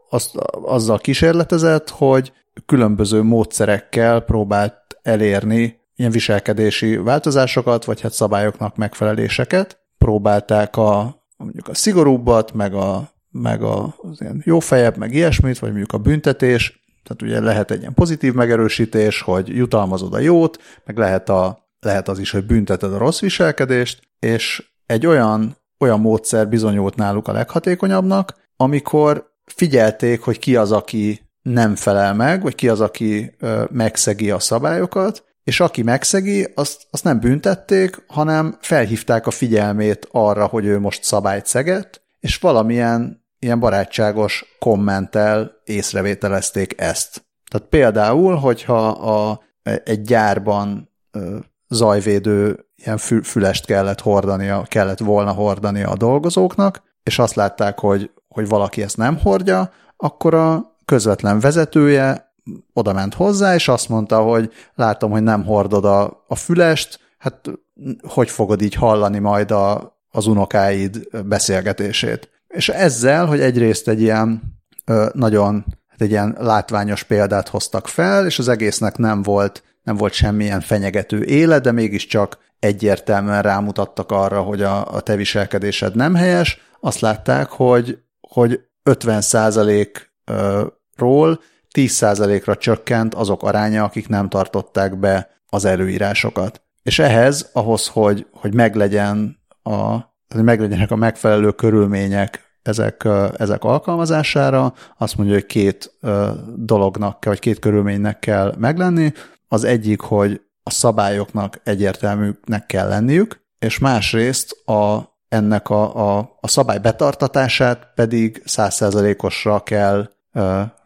azt, azzal kísérletezett, hogy különböző módszerekkel próbált elérni ilyen viselkedési változásokat, vagy hát szabályoknak megfeleléseket. Próbálták a mondjuk a szigorúbbat, meg a, meg a, az ilyen jó fejebb, meg ilyesmit, vagy mondjuk a büntetés, tehát ugye lehet egy ilyen pozitív megerősítés, hogy jutalmazod a jót, meg lehet, a, lehet az is, hogy bünteted a rossz viselkedést, és egy olyan, olyan módszer bizonyult náluk a leghatékonyabbnak, amikor figyelték, hogy ki az, aki nem felel meg, vagy ki az, aki megszegi a szabályokat, és aki megszegi, azt, azt nem büntették, hanem felhívták a figyelmét arra, hogy ő most szabályt szegett, és valamilyen ilyen barátságos kommentel észrevételezték ezt. Tehát például, hogyha a, egy gyárban zajvédő ilyen fü, fülest kellett hordania, kellett volna hordania a dolgozóknak, és azt látták, hogy, hogy valaki ezt nem hordja, akkor a közvetlen vezetője oda ment hozzá, és azt mondta, hogy látom, hogy nem hordod a, a fülest, hát hogy fogod így hallani majd a, az unokáid beszélgetését. És ezzel, hogy egyrészt egy ilyen ö, nagyon, hát egy ilyen látványos példát hoztak fel, és az egésznek nem volt, nem volt semmilyen fenyegető éle, de mégiscsak egyértelműen rámutattak arra, hogy a, a te viselkedésed nem helyes, azt látták, hogy, hogy 50 ról 10%-ra csökkent azok aránya, akik nem tartották be az előírásokat. És ehhez, ahhoz, hogy, hogy meglegyen a, hogy meglegyenek a megfelelő körülmények ezek, ezek alkalmazására, azt mondja, hogy két dolognak, vagy két körülménynek kell meglenni. Az egyik, hogy a szabályoknak egyértelműnek kell lenniük, és másrészt a, ennek a, a, a szabály betartatását pedig százszerzalékosra kell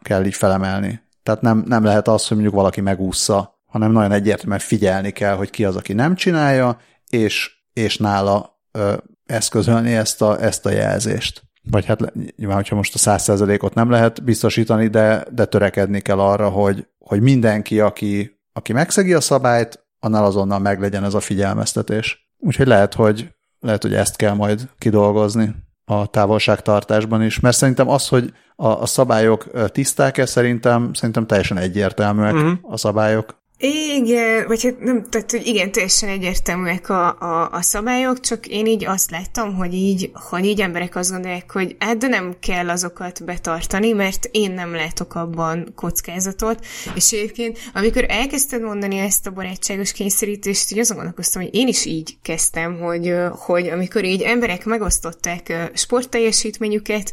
kell így felemelni. Tehát nem, nem lehet az, hogy mondjuk valaki megúszza, hanem nagyon egyértelműen figyelni kell, hogy ki az, aki nem csinálja, és, és nála ö, eszközölni ezt a, ezt a jelzést. Vagy hát nyilván, hogyha most a száz százalékot nem lehet biztosítani, de, de törekedni kell arra, hogy, hogy mindenki, aki, aki megszegi a szabályt, annál azonnal meglegyen ez a figyelmeztetés. Úgyhogy lehet, hogy, lehet, hogy ezt kell majd kidolgozni a távolságtartásban is, mert szerintem az, hogy a, a szabályok tiszták-e, szerintem, szerintem teljesen egyértelműek uh-huh. a szabályok. Igen, vagy hát nem, tehát hogy igen, teljesen egyértelműek a, a, a szabályok, csak én így azt láttam, hogy így, hogy így emberek azt gondolják, hogy hát de nem kell azokat betartani, mert én nem látok abban kockázatot, és egyébként, amikor elkezdted mondani ezt a barátságos kényszerítést, így azon gondolkoztam, hogy én is így kezdtem, hogy, hogy amikor így emberek megosztották sportteljesítményüket,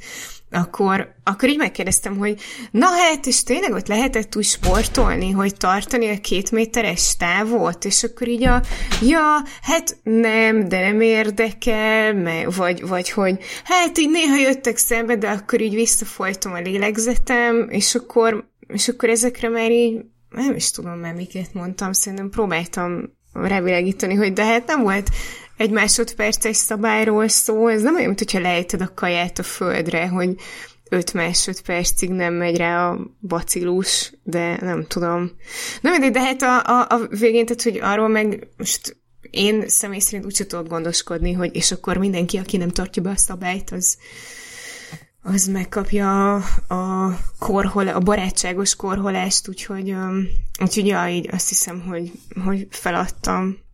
akkor, akkor így megkérdeztem, hogy na hát, és tényleg ott lehetett úgy sportolni, hogy tartani a két méteres távot, és akkor így a, ja, hát nem, de nem érdekel, meg, vagy, vagy hogy hát így néha jöttek szembe, de akkor így visszafolytom a lélegzetem, és akkor, és akkor ezekre már így nem is tudom már miket mondtam, szerintem próbáltam revilegíteni, hogy de hát nem volt egy másodperces szabályról szó, ez nem olyan, mint hogyha lejted a kaját a földre, hogy öt másodpercig nem megy rá a bacillus, de nem tudom. Na mindegy, de hát a, a, a végén, tehát, hogy arról meg most én személy szerint úgy tudok gondoskodni, hogy és akkor mindenki, aki nem tartja be a szabályt, az, az megkapja a, korhol, a barátságos korholást, úgyhogy, um, úgyhogy ja, így azt hiszem, hogy, hogy feladtam.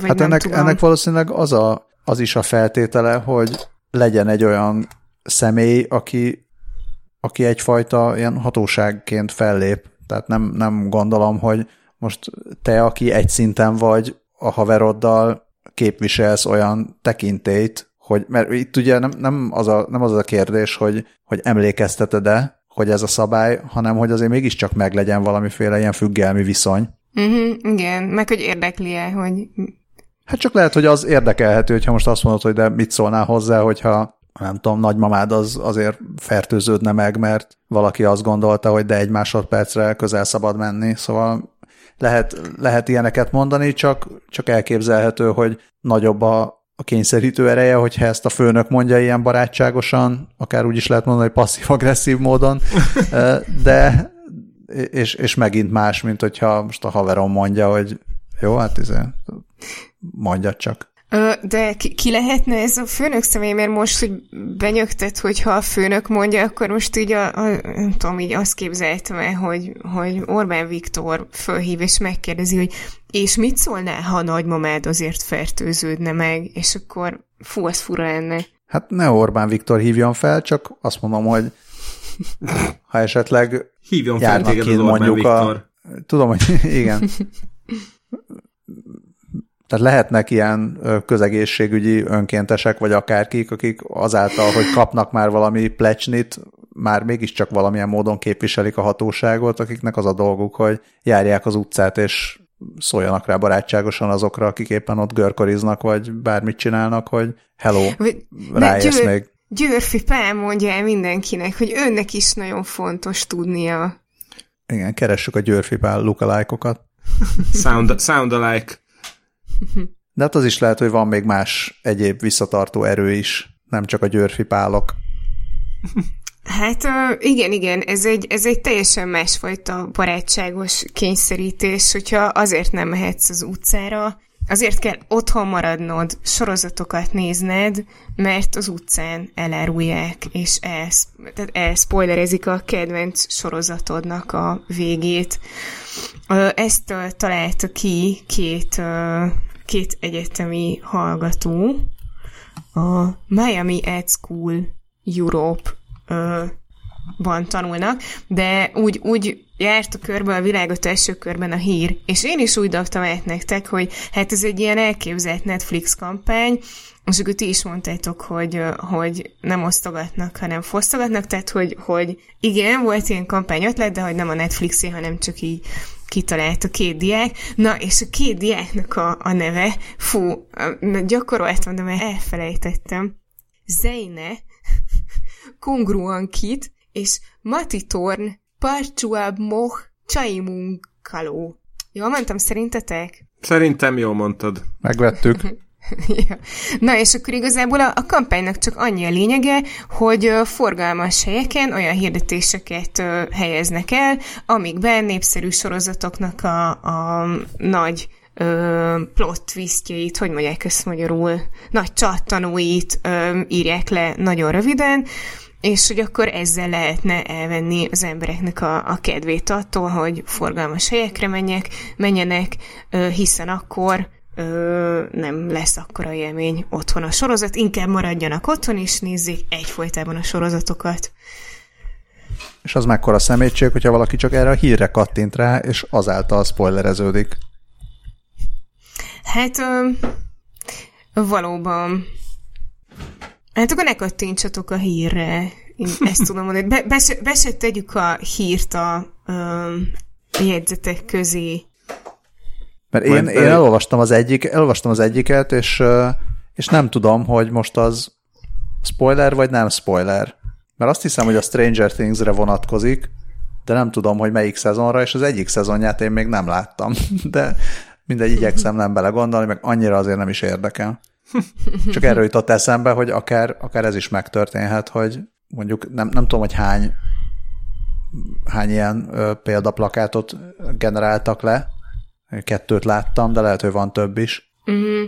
Vagy hát ennek, tudom. ennek valószínűleg az, a, az is a feltétele, hogy legyen egy olyan személy, aki, aki egyfajta ilyen hatóságként fellép. Tehát nem, nem gondolom, hogy most te, aki egy szinten vagy a haveroddal, képviselsz olyan tekintélyt, hogy, mert itt ugye nem, nem, az, a, nem az a kérdés, hogy, hogy emlékezteted-e, hogy ez a szabály, hanem hogy azért mégiscsak meglegyen valamiféle ilyen függelmi viszony. Uh-huh, igen, meg hogy érdekli-e, hogy... Hát csak lehet, hogy az érdekelhető, hogyha most azt mondod, hogy de mit szólnál hozzá, hogyha nem tudom, nagymamád az azért fertőződne meg, mert valaki azt gondolta, hogy de egy másodpercre közel szabad menni, szóval lehet, lehet ilyeneket mondani, csak, csak elképzelhető, hogy nagyobb a, a kényszerítő ereje, hogyha ezt a főnök mondja ilyen barátságosan, akár úgy is lehet mondani, hogy passzív-agresszív módon, de és, és megint más, mint hogyha most a haverom mondja, hogy jó, hát ez mondja csak. De ki, ki lehetne ez a főnök személy, mert most, hogy benyögtet, hogy ha a főnök mondja, akkor most így, a, a, nem tudom, így azt képzeltem el, hogy, hogy Orbán Viktor fölhív és megkérdezi, hogy és mit szólnál, ha a nagymamád azért fertőződne meg, és akkor fú, az fura lenne. Hát ne Orbán Viktor hívjon fel, csak azt mondom, hogy ha esetleg hívjon fel téged az mondjuk Viktor. A, tudom, hogy igen. Tehát lehetnek ilyen közegészségügyi önkéntesek, vagy akárkik, akik azáltal, hogy kapnak már valami plecsnit, már mégiscsak valamilyen módon képviselik a hatóságot, akiknek az a dolguk, hogy járják az utcát, és szóljanak rá barátságosan azokra, akik éppen ott görkoriznak, vagy bármit csinálnak, hogy hello, ráérsz még. Győrfi Pál mondja el mindenkinek, hogy önnek is nagyon fontos tudnia. Igen, keressük a Győrfi Pál lookalike-okat. Sound, sound alike. De hát az is lehet, hogy van még más egyéb visszatartó erő is, nem csak a Győrfi Pálok. Hát igen, igen, ez egy, ez egy teljesen másfajta barátságos kényszerítés, hogyha azért nem mehetsz az utcára, azért kell otthon maradnod, sorozatokat nézned, mert az utcán elárulják, és elsz, tehát elszpoilerezik a kedvenc sorozatodnak a végét. Ezt találta ki két, két egyetemi hallgató, a Miami Ed School Europe van tanulnak, de úgy, úgy járt a körbe a világot első körben a hír, és én is úgy dobtam át nektek, hogy hát ez egy ilyen elképzelt Netflix kampány, és akkor ti is mondtátok, hogy, hogy nem osztogatnak, hanem fosztogatnak, tehát hogy, hogy igen, volt ilyen kampány ötlet, de hogy nem a Netflixé, hanem csak így kitalált a két diák. Na, és a két diáknak a, a neve, fú, gyakoroltam, de már elfelejtettem. Zeine, Kongruankit, és Matitorn Parchuab Moh Csaimunkaló. Jól mondtam, szerintetek? Szerintem jól mondtad. Megvettük. ja. Na, és akkor igazából a, a kampánynak csak annyi a lényege, hogy forgalmas helyeken olyan hirdetéseket helyeznek el, amikben népszerű sorozatoknak a, a nagy ö, plot twistjeit, hogy mondják ezt magyarul, nagy csattanóit ö, írják le nagyon röviden, és hogy akkor ezzel lehetne elvenni az embereknek a, a kedvét attól, hogy forgalmas helyekre menjek, menjenek, hiszen akkor ö, nem lesz akkora élmény otthon a sorozat, inkább maradjanak otthon, és nézzék egyfolytában a sorozatokat. És az mekkora szemétség, hogyha valaki csak erre a hírre kattint rá, és azáltal spoilereződik. Hát ö, valóban Hát akkor ne kattintsatok a hírre. Én ezt tudom mondani. Be, be, se, be se tegyük a hírt a um, jegyzetek közé. Mert én, én elolvastam, az egyik, elolvastam az egyiket, és, és nem tudom, hogy most az spoiler vagy nem spoiler. Mert azt hiszem, hogy a Stranger Things-re vonatkozik, de nem tudom, hogy melyik szezonra, és az egyik szezonját én még nem láttam. De mindegy, igyekszem nem belegondolni, meg annyira azért nem is érdekel. Csak erről jutott eszembe, hogy akár, akár ez is megtörténhet, hogy mondjuk nem, nem tudom, hogy hány hány ilyen ö, példaplakátot generáltak le. Kettőt láttam, de lehet, hogy van több is. Mm.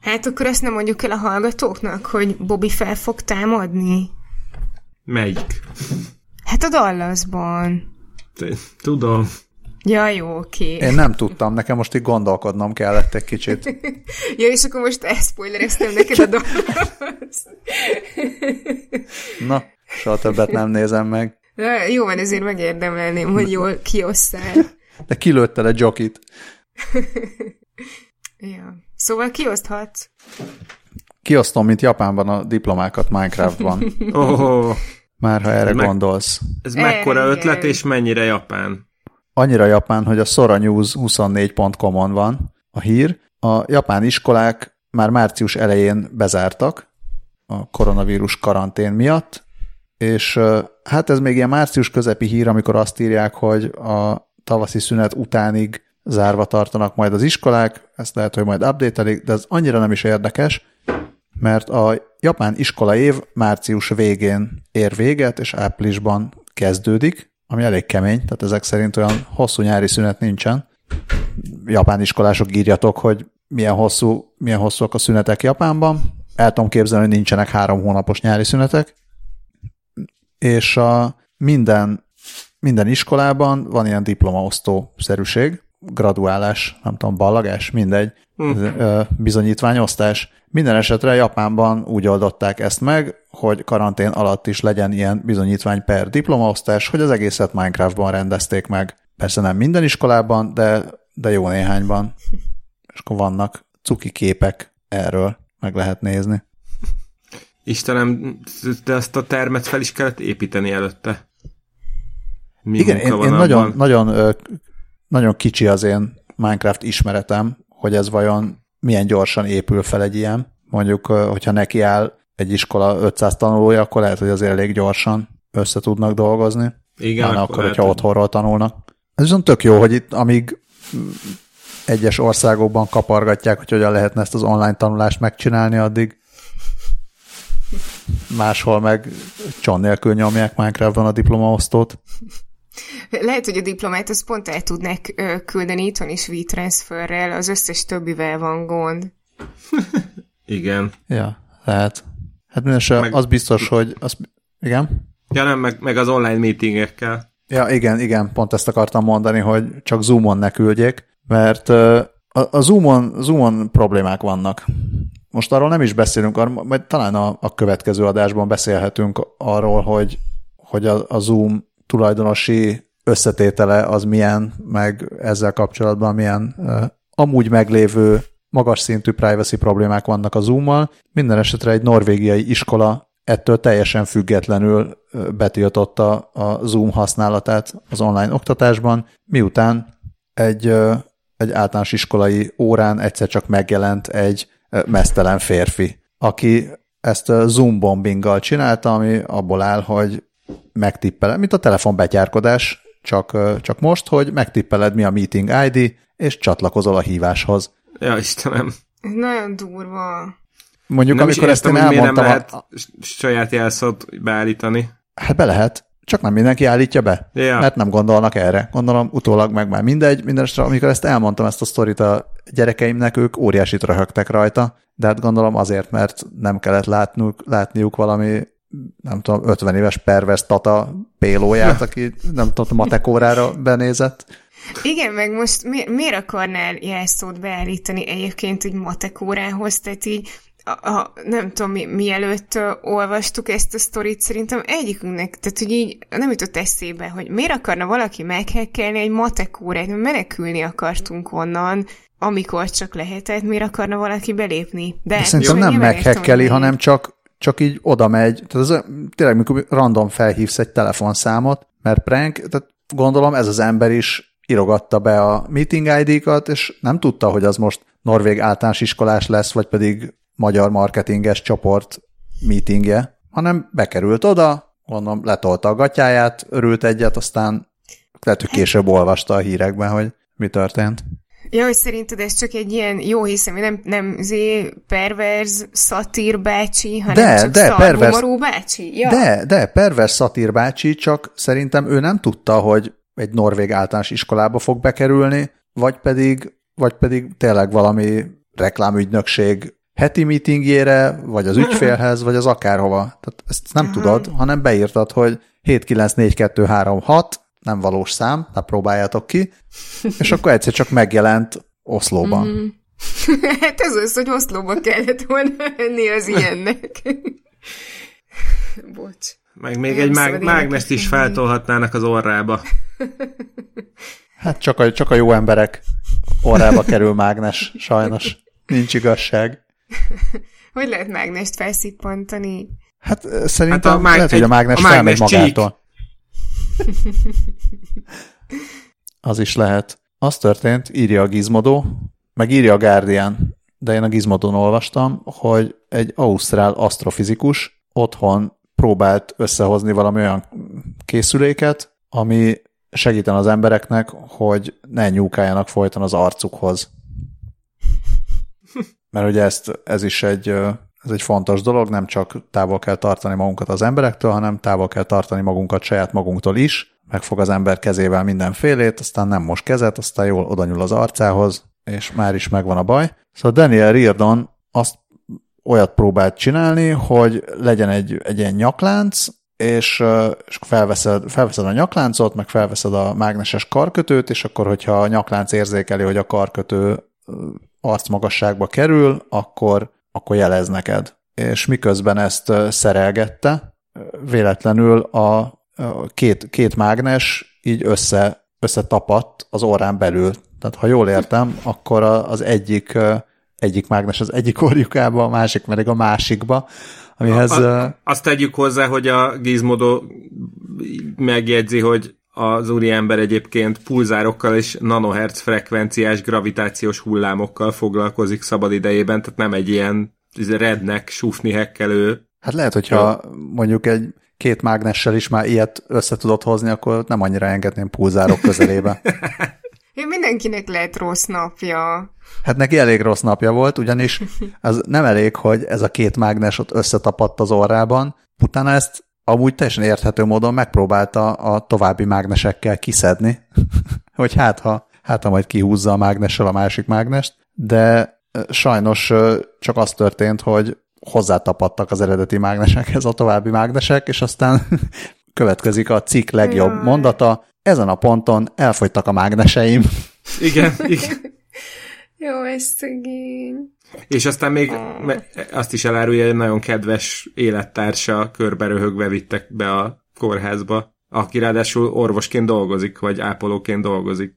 Hát akkor ezt nem mondjuk el a hallgatóknak, hogy Bobby fel fog támadni? Melyik? Hát a Dallasban. Tudom. Ja, jó, oké. Én nem tudtam, nekem most így gondolkodnom kellett egy kicsit. ja, és akkor most elszpoilereztem neked a Dallas. Na, soha többet nem nézem meg. Na, jó van, ezért megérdemelném, hogy jól kiosszál. De kilőtte le Jokit. ja. Szóval kioszthatsz. Kiosztom, mint Japánban a diplomákat Minecraftban. Oh, Már ha erre Ez meg- gondolsz. ez mekkora Igen. ötlet, és mennyire japán? Annyira japán, hogy a Sora News 24.com-on van a hír. A japán iskolák már március elején bezártak a koronavírus karantén miatt, és hát ez még ilyen március közepi hír, amikor azt írják, hogy a tavaszi szünet utánig zárva tartanak majd az iskolák, ezt lehet, hogy majd update de ez annyira nem is érdekes, mert a japán iskola év március végén ér véget, és áprilisban kezdődik, ami elég kemény, tehát ezek szerint olyan hosszú nyári szünet nincsen. Japán iskolások írjatok, hogy milyen hosszú, milyen hosszúak a szünetek Japánban. El tudom képzelni, hogy nincsenek három hónapos nyári szünetek. És a minden, minden iskolában van ilyen diplomaosztó szerűség, graduálás, nem tudom, ballagás, mindegy, ö, bizonyítványosztás. Minden esetre Japánban úgy oldották ezt meg, hogy karantén alatt is legyen ilyen bizonyítvány per diplomaosztás, hogy az egészet Minecraftban rendezték meg. Persze nem minden iskolában, de, de jó néhányban. És akkor vannak cuki képek erről, meg lehet nézni. Istenem, de ezt a termet fel is kellett építeni előtte. Mi Igen, én, én nagyon, nagyon, nagyon kicsi az én Minecraft ismeretem, hogy ez vajon milyen gyorsan épül fel egy ilyen. Mondjuk, hogyha neki áll egy iskola 500 tanulója, akkor lehet, hogy azért elég gyorsan össze tudnak dolgozni. Igen, akkor akkor, hogyha hogy- otthonról tanulnak. Ez viszont tök jó, hogy itt, amíg mm, egyes országokban kapargatják, hogy hogyan lehetne ezt az online tanulást megcsinálni, addig máshol meg cson nélkül nyomják Minecraftban a diplomaosztót. Lehet, hogy a diplomát azt pont el tudnak ö, küldeni itthon is WeTransferrel, az összes többivel van gond. Igen. Ja, lehet. Hát mindenesetre Meg- az biztos, hogy... Az, igen? Ja nem, meg, meg az online meetingekkel. Ja, igen, igen, pont ezt akartam mondani, hogy csak Zoomon ne küldjék, mert a, a Zoomon, Zoomon problémák vannak. Most arról nem is beszélünk, majd talán a, a következő adásban beszélhetünk arról, hogy, hogy a, a Zoom tulajdonosi összetétele az milyen, meg ezzel kapcsolatban milyen amúgy meglévő magas szintű privacy problémák vannak a Zoom-mal. Minden esetre egy norvégiai iskola ettől teljesen függetlenül betiltotta a Zoom használatát az online oktatásban, miután egy, egy általános iskolai órán egyszer csak megjelent egy mesztelen férfi, aki ezt Zoom bombinggal csinálta, ami abból áll, hogy megtippeled, mint a telefonbetyárkodás, csak, csak most, hogy megtippeled, mi a meeting ID, és csatlakozol a híváshoz. Ja, Istenem. Ez nagyon durva. Mondjuk, Nem is amikor ezt értem, én hogy miért nem elmondtam, lehet a, saját jelszót beállítani. hát be lehet, csak nem mindenki állítja be, Ja. mert nem gondolnak erre. Gondolom utólag meg már mindegy, mindenesetre, amikor ezt elmondtam, ezt a sztorit a gyerekeimnek, ők óriásit röhögtek rajta, de hát gondolom azért, mert nem kellett látnuk, látniuk valami nem tudom, 50 éves pervers tata pélóját, aki nem tudom, matekórára benézett. Igen, meg most mi, miért akarnál jelszót beállítani egyébként egy matek órához, tehát így a, a, nem tudom, mi, mielőtt uh, olvastuk ezt a sztorit, szerintem egyikünknek, tehát hogy így nem jutott eszébe, hogy miért akarna valaki meghekkelni egy matek órát, mert menekülni akartunk onnan, amikor csak lehetett, miért akarna valaki belépni. De, De szerintem nem meghekkeli, hanem csak, csak így oda megy, tehát ez tényleg, mikor random felhívsz egy telefonszámot, mert prank, tehát gondolom ez az ember is írogatta be a meeting ID-kat, és nem tudta, hogy az most norvég általános iskolás lesz, vagy pedig magyar marketinges csoport meetingje, hanem bekerült oda, gondolom letolta a gatyáját, örült egyet, aztán lehet, hogy később olvasta a hírekben, hogy mi történt. Ja, hogy szerinted ez csak egy ilyen jó hiszem, nem, nem zé perverz szatír bácsi, hanem de, csak de, perverz, bácsi? Ja. De, de, perverz szatír bácsi, csak szerintem ő nem tudta, hogy egy norvég általános iskolába fog bekerülni, vagy pedig, vagy pedig tényleg valami reklámügynökség heti meetingjére, vagy az ügyfélhez, vagy az akárhova. Tehát ezt nem Aha. tudod, hanem beírtad, hogy 7942336, nem valós szám, tehát próbáljátok ki, és akkor egyszer csak megjelent Oszlóban. Mm. hát ez az, hogy Oszlóba kellett volna lenni az ilyennek. Bocs. Meg még Nem egy mág- mágnest is feltolhatnának az orrába. Hát csak a, csak a jó emberek orrába kerül mágnes, sajnos. Nincs igazság. hogy lehet mágnest felszippantani? Hát szerintem hát a mág- lehet, hogy a mágnes, a mágnes felmegy magától. Az is lehet. Az történt, írja a Gizmodo, meg írja a Guardian, de én a Gizmodon olvastam, hogy egy ausztrál asztrofizikus otthon próbált összehozni valami olyan készüléket, ami segíten az embereknek, hogy ne nyúkáljanak folyton az arcukhoz. Mert ugye ezt, ez is egy, ez egy fontos dolog, nem csak távol kell tartani magunkat az emberektől, hanem távol kell tartani magunkat saját magunktól is. Megfog az ember kezével mindenfélét, aztán nem most kezet, aztán jól odanyul az arcához, és már is megvan a baj. Szóval Daniel Riordan azt olyat próbált csinálni, hogy legyen egy, egy ilyen nyaklánc, és, és felveszed, felveszed a nyakláncot, meg felveszed a mágneses karkötőt, és akkor, hogyha a nyaklánc érzékeli, hogy a karkötő arcmagasságba kerül, akkor, akkor jelez neked. És miközben ezt szerelgette, véletlenül a két, két mágnes így össze, összetapadt az órán belül. Tehát ha jól értem, akkor az egyik, egyik mágnes az egyik orjukába, a másik pedig a másikba, amihez... A, a, azt tegyük hozzá, hogy a Gizmodo megjegyzi, hogy az úriember egyébként pulzárokkal és nanohertz frekvenciás gravitációs hullámokkal foglalkozik szabad idejében, tehát nem egy ilyen rednek, sufni hekkelő. Hát lehet, hogyha mondjuk egy két mágnessel is már ilyet össze tudod hozni, akkor nem annyira engedném pulzárok közelébe. Én mindenkinek lehet rossz napja. Hát neki elég rossz napja volt, ugyanis az nem elég, hogy ez a két mágnes ott összetapadt az orrában, utána ezt amúgy teljesen érthető módon megpróbálta a további mágnesekkel kiszedni, hogy hát ha, hát ha majd kihúzza a mágnessel a másik mágnest, de sajnos csak az történt, hogy hozzátapadtak az eredeti mágnesekhez a további mágnesek, és aztán következik a cikk legjobb mondata, ezen a ponton elfogytak a mágneseim. Igen, igen. Jó, ez szegény. És aztán még azt is elárulja, hogy nagyon kedves élettársa körbe röhögve vittek be a kórházba, aki ráadásul orvosként dolgozik, vagy ápolóként dolgozik.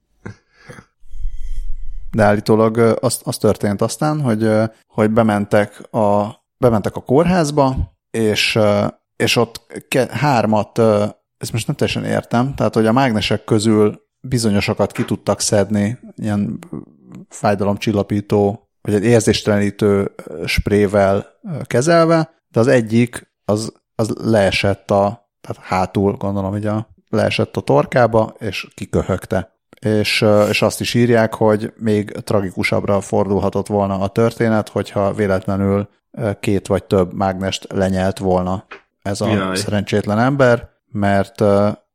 De állítólag az, az történt aztán, hogy, hogy bementek, a, bementek a kórházba, és, és ott ke, hármat, ezt most nem teljesen értem, tehát hogy a mágnesek közül bizonyosakat ki tudtak szedni, ilyen fájdalomcsillapító vagy egy érzéstelenítő sprével kezelve, de az egyik az, az leesett a, tehát hátul gondolom, hogy a, leesett a torkába, és kiköhögte. És, és azt is írják, hogy még tragikusabbra fordulhatott volna a történet, hogyha véletlenül két vagy több mágnest lenyelt volna ez a Jaj. szerencsétlen ember, mert,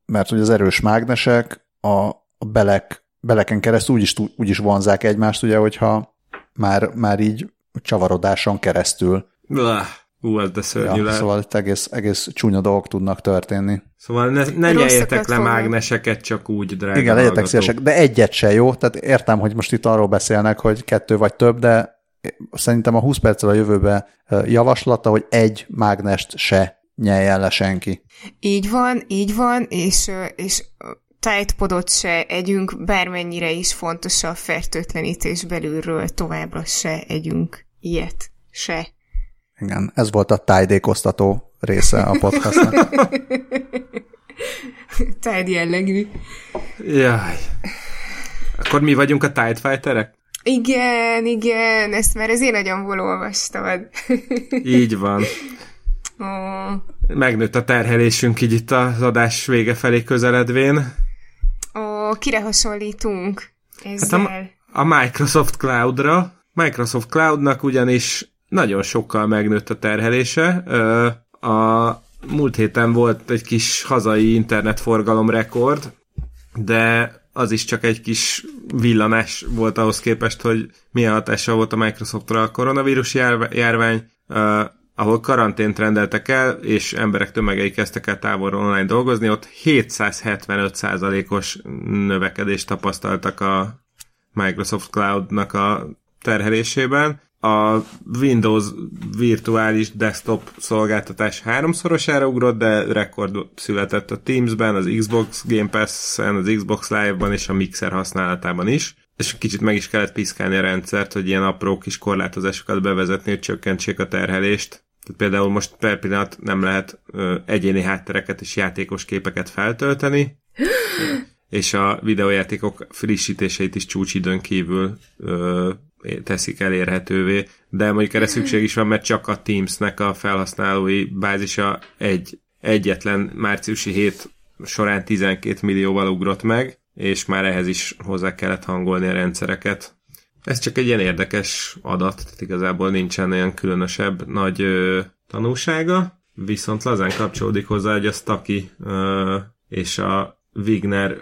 mert ugye az erős mágnesek a, a belek, beleken keresztül úgy is, úgy is vonzák egymást, ugye, hogyha már, már így csavarodáson keresztül. Blah. Ú, ez de szörnyű ja, lehet. Szóval itt egész, egész csúnya dolgok tudnak történni. Szóval ne, ne nyeljetek le mágneseket csak úgy, drága Igen, legyetek szívesek, de egyet se jó. Tehát értem, hogy most itt arról beszélnek, hogy kettő vagy több, de szerintem a 20 perccel a jövőbe javaslata, hogy egy mágnest se nyeljen le senki. Így van, így van, és, és tájtpodot se együnk, bármennyire is fontos a fertőtlenítés belülről, továbbra se együnk ilyet, se. Igen, ez volt a tájdékoztató része a podcastnak. Tájd jellegű. Jaj. Akkor mi vagyunk a Tide Fighterek? Igen, igen, ezt már az én agyamból olvastad. Így van. Ó, Megnőtt a terhelésünk így itt az adás vége felé közeledvén. Ó, kire hasonlítunk Hát ezzel? a, a Microsoft Cloudra. Microsoft Cloudnak ugyanis nagyon sokkal megnőtt a terhelése. Ö, A múlt héten volt egy kis hazai internetforgalom rekord, de az is csak egy kis villanás volt ahhoz képest, hogy milyen hatása volt a Microsoftra a koronavírus járv- járvány, ahol karantént rendeltek el, és emberek tömegei kezdtek el távolról online dolgozni, ott 775%-os növekedést tapasztaltak a Microsoft Cloud-nak a terhelésében. A Windows virtuális desktop szolgáltatás háromszorosára ugrott, de rekord született a Teams-ben, az Xbox Game Pass-en, az Xbox Live-ban és a Mixer használatában is. És kicsit meg is kellett piszkálni a rendszert, hogy ilyen apró kis korlátozásokat bevezetni, hogy csökkentsék a terhelést. Tehát például most per pillanat nem lehet ö, egyéni háttereket és játékos képeket feltölteni, és a videójátékok frissítéseit is csúcsidőn kívül ö, teszik elérhetővé, de mondjuk erre szükség is van, mert csak a Teamsnek a felhasználói bázisa egy egyetlen márciusi hét során 12 millióval ugrott meg, és már ehhez is hozzá kellett hangolni a rendszereket. Ez csak egy ilyen érdekes adat, tehát igazából nincsen olyan különösebb nagy ö, tanúsága, viszont lazán kapcsolódik hozzá, hogy a Staki ö, és a Wigner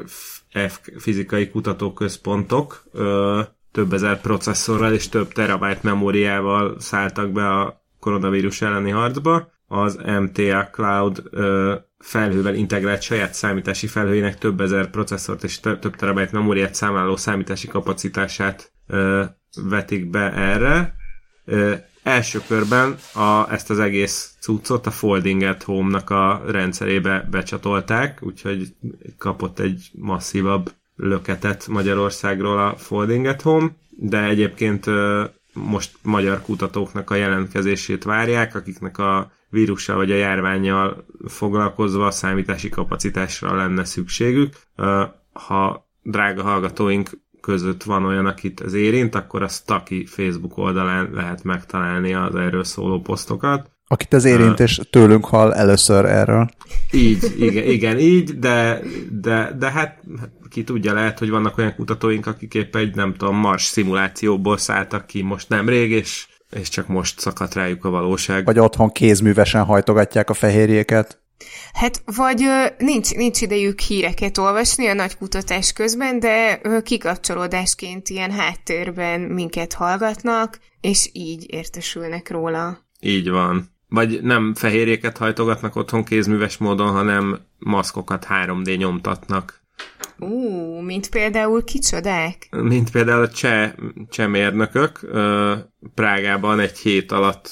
F fizikai kutatóközpontok ö, több ezer processzorral és több terabyte memóriával szálltak be a koronavírus elleni harcba. Az MTA Cloud ö, felhővel integrált saját számítási felhőjének több ezer processzort és több, terabyte memóriát számláló számítási kapacitását vetik be erre. Első körben a, ezt az egész cuccot a Folding at Home-nak a rendszerébe becsatolták, úgyhogy kapott egy masszívabb löketet Magyarországról a Folding at Home, de egyébként most magyar kutatóknak a jelentkezését várják, akiknek a vírussal vagy a járványjal foglalkozva számítási kapacitásra lenne szükségük. Ha drága hallgatóink között van olyan, akit ez érint, akkor a Staki Facebook oldalán lehet megtalálni az erről szóló posztokat. Akit ez érint, és tőlünk hall először erről. Így, igen, igen így, de, de, de hát ki tudja, lehet, hogy vannak olyan kutatóink, akik épp egy, nem tudom, Mars szimulációból szálltak ki most nemrég, és, és csak most szakadt rájuk a valóság. Vagy otthon kézművesen hajtogatják a fehérjéket. Hát, vagy nincs, nincs idejük híreket olvasni a nagy kutatás közben, de kikapcsolódásként ilyen háttérben minket hallgatnak, és így értesülnek róla. Így van. Vagy nem fehérjéket hajtogatnak otthon kézműves módon, hanem maszkokat 3D nyomtatnak. Ú, mint például kicsodák? Mint például a cseh, cseh mérnökök Prágában egy hét alatt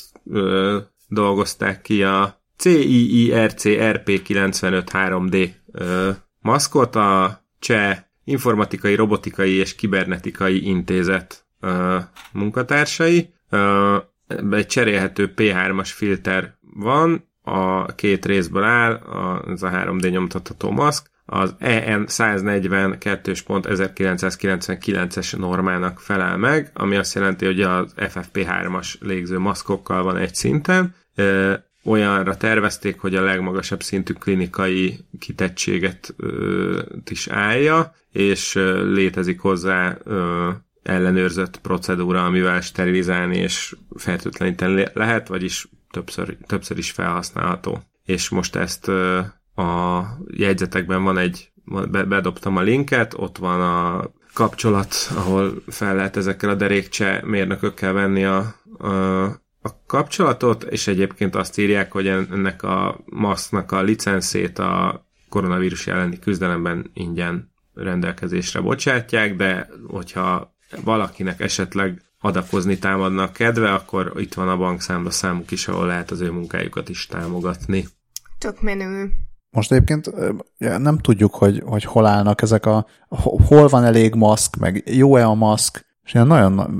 dolgozták ki a CIIRC RP95 3D ö, maszkot, a cseh informatikai, robotikai és kibernetikai intézet munkatársai. Egy cserélhető P3-as filter van, a két részből áll, a, ez a 3D nyomtatható maszk, az EN 142.1999-es normának felel meg, ami azt jelenti, hogy az FFP3-as légző maszkokkal van egy szinten. Olyanra tervezték, hogy a legmagasabb szintű klinikai kitettséget ö, is állja, és ö, létezik hozzá ö, ellenőrzött procedúra, amivel sterilizálni és fertőtleníteni lehet, vagyis többször, többször is felhasználható. És most ezt ö, a jegyzetekben van egy, be- bedobtam a linket, ott van a kapcsolat, ahol fel lehet ezekkel a derékcse mérnökökkel venni a, a, a kapcsolatot, és egyébként azt írják, hogy ennek a maszknak a licenszét a koronavírus elleni küzdelemben ingyen rendelkezésre bocsátják, de hogyha valakinek esetleg adakozni támadnak kedve, akkor itt van a bankszámla számuk is, ahol lehet az ő munkájukat is támogatni. Tök menő. Most egyébként nem tudjuk, hogy, hogy hol állnak ezek a, ho- hol van elég maszk, meg jó-e a maszk, és ilyen nagyon,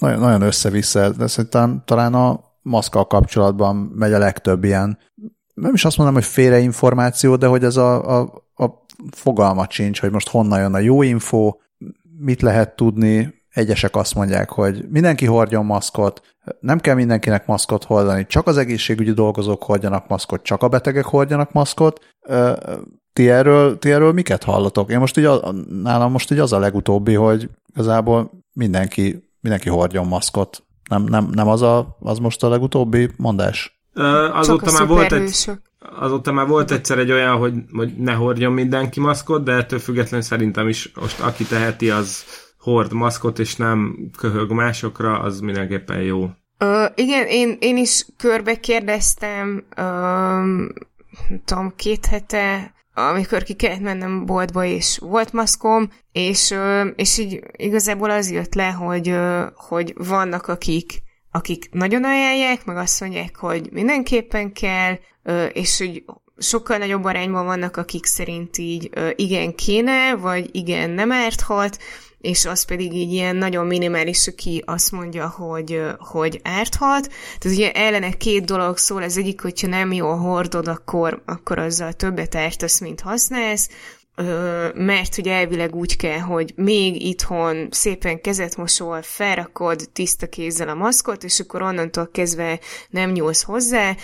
nagyon, nagyon össze-vissza, de szerintem talán a maszkal kapcsolatban megy a legtöbb ilyen, nem is azt mondom, hogy félreinformáció, de hogy ez a, a, a fogalmat sincs, hogy most honnan jön a jó info, mit lehet tudni, egyesek azt mondják, hogy mindenki hordjon maszkot, nem kell mindenkinek maszkot hordani, csak az egészségügyi dolgozók hordjanak maszkot, csak a betegek hordjanak maszkot. Ti erről, ti erről miket hallatok? Én most így, nálam most így az a legutóbbi, hogy igazából mindenki, mindenki hordjon maszkot. Nem, nem, nem az, a, az most a legutóbbi mondás? Uh, azóta, már volt egy, azóta már volt egyszer egy olyan, hogy, hogy ne hordjon mindenki maszkot, de ettől függetlenül szerintem is most aki teheti, az hord maszkot, és nem köhög másokra, az mindenképpen jó. Uh, igen, én, én is körbe kérdeztem, uh, tudom, két hete, amikor ki kellett mennem boltba, és volt maszkom, és, és így igazából az jött le, hogy, hogy vannak akik, akik nagyon ajánlják, meg azt mondják, hogy mindenképpen kell, és hogy sokkal nagyobb arányban vannak, akik szerint így igen kéne, vagy igen nem árthat, és az pedig így ilyen nagyon minimális, aki azt mondja, hogy, hogy árthat. Tehát ugye ellene két dolog szól, az egyik, hogyha nem jól hordod, akkor, akkor azzal többet ártasz, mint használsz, mert hogy elvileg úgy kell, hogy még itthon szépen kezet mosol, felrakod tiszta kézzel a maszkot, és akkor onnantól kezdve nem nyúlsz hozzá,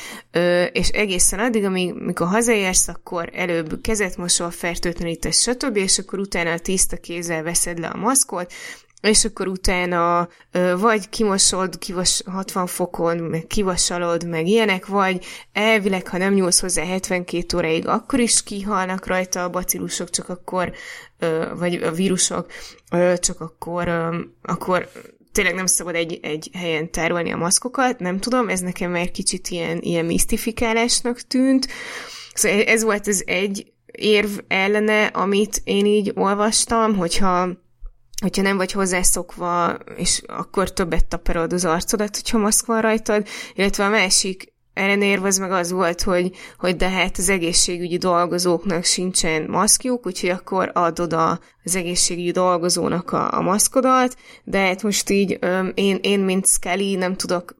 és egészen addig, amíg mikor hazaérsz, akkor előbb kezet mosol, fertőtlenítesz, stb., és akkor utána a tiszta kézzel veszed le a maszkot, és akkor utána vagy kimosod kivas, 60 fokon, meg kivasalod, meg ilyenek, vagy elvileg, ha nem nyúlsz hozzá 72 óráig, akkor is kihalnak rajta a bacillusok, csak akkor, vagy a vírusok, csak akkor, akkor tényleg nem szabad egy, egy helyen tárolni a maszkokat, nem tudom, ez nekem már kicsit ilyen, ilyen misztifikálásnak tűnt. Szóval ez volt az egy érv ellene, amit én így olvastam, hogyha hogyha nem vagy hozzászokva, és akkor többet taparod az arcodat, hogyha maszk van rajtad, illetve a másik ellenérv az meg az volt, hogy, hogy de hát az egészségügyi dolgozóknak sincsen maszkjuk, úgyhogy akkor adod a, az egészségügyi dolgozónak a, a maszkodat, de hát most így öm, én, én, mint Scully nem tudok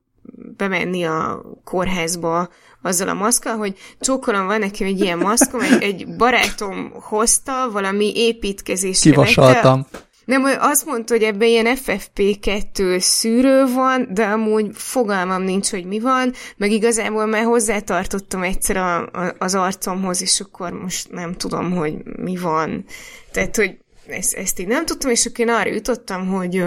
bemenni a kórházba azzal a maszkkal, hogy csókolom, van nekem egy ilyen maszkom, egy, egy barátom hozta, valami építkezésre Kivasaltam. Vette, nem, azt mondta, hogy ebben ilyen FFP2 szűrő van, de amúgy fogalmam nincs, hogy mi van, meg igazából már hozzátartottam egyszer a, a, az arcomhoz, és akkor most nem tudom, hogy mi van. Tehát, hogy ezt, ezt így nem tudtam, és akkor én arra jutottam, hogy,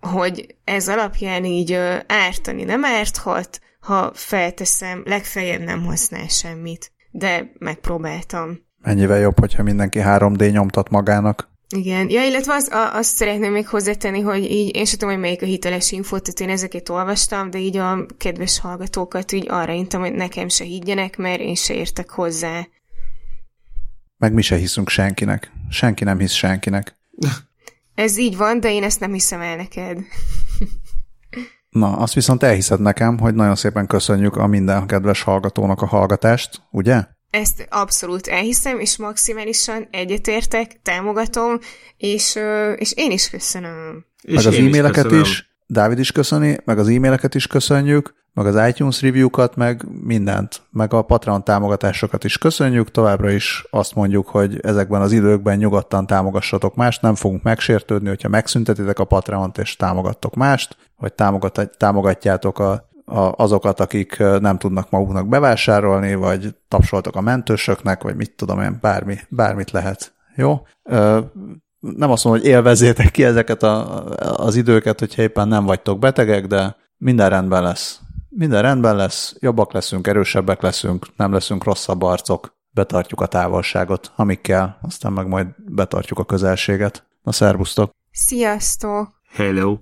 hogy ez alapján így ártani nem árthat, ha felteszem, legfeljebb nem használ semmit. De megpróbáltam. Mennyivel jobb, hogyha mindenki 3D nyomtat magának? Igen, ja, illetve az, a, azt szeretném még hozzátenni, hogy így én sem tudom, hogy melyik a hiteles infót, tehát én ezeket olvastam, de így a kedves hallgatókat így arra intam, hogy nekem se higgyenek, mert én se értek hozzá. Meg mi se hiszünk senkinek. Senki nem hisz senkinek. Ez így van, de én ezt nem hiszem el neked. Na, azt viszont elhiszed nekem, hogy nagyon szépen köszönjük a minden kedves hallgatónak a hallgatást, ugye? Ezt abszolút elhiszem, és maximálisan egyetértek, támogatom, és, és én is köszönöm. És meg az e-maileket is, is, Dávid is köszöni, meg az e-maileket is köszönjük, meg az iTunes review-kat, meg mindent, meg a Patreon támogatásokat is köszönjük, továbbra is azt mondjuk, hogy ezekben az időkben nyugodtan támogassatok mást, nem fogunk megsértődni, hogyha megszüntetitek a Patreon-t és támogattok mást, vagy támogat, támogatjátok a a, azokat, akik nem tudnak maguknak bevásárolni, vagy tapsoltak a mentősöknek, vagy mit tudom én, bármi, bármit lehet. Jó? Nem azt mondom, hogy élvezétek ki ezeket a, az időket, hogyha éppen nem vagytok betegek, de minden rendben lesz. Minden rendben lesz, jobbak leszünk, erősebbek leszünk, nem leszünk rosszabb arcok, betartjuk a távolságot, amíg kell, aztán meg majd betartjuk a közelséget. Na, szervusztok! Sziasztok! Hello!